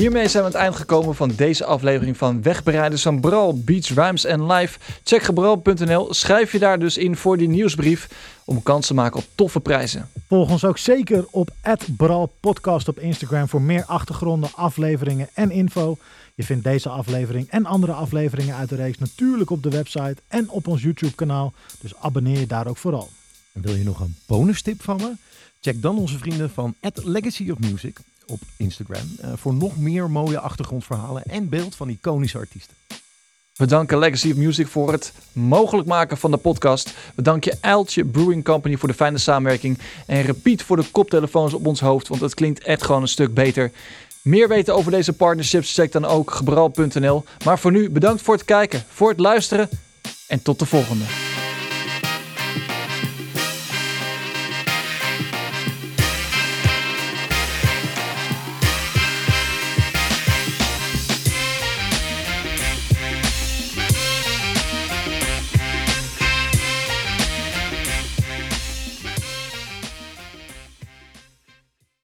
Hiermee zijn we aan het eind gekomen van deze aflevering van Wegbereiders van Bral, Beats, Rhymes en Live. Check gebral.nl, schrijf je daar dus in voor die nieuwsbrief om kans te maken op toffe prijzen. Volg ons ook zeker op Bral Podcast op Instagram voor meer achtergronden, afleveringen en info. Je vindt deze aflevering en andere afleveringen uit de reeks natuurlijk op de website en op ons YouTube kanaal. Dus abonneer je daar ook vooral. En wil je nog een bonus tip van me? Check dan onze vrienden van At Legacy of Music op Instagram eh, voor nog meer mooie achtergrondverhalen en beeld van iconische artiesten. We danken Legacy of Music voor het mogelijk maken van de podcast. We danken Uiltje Brewing Company voor de fijne samenwerking. En Repeat voor de koptelefoons op ons hoofd, want het klinkt echt gewoon een stuk beter. Meer weten over deze partnerships, check dan ook gebral.nl. Maar voor nu bedankt voor het kijken, voor het luisteren en tot de volgende.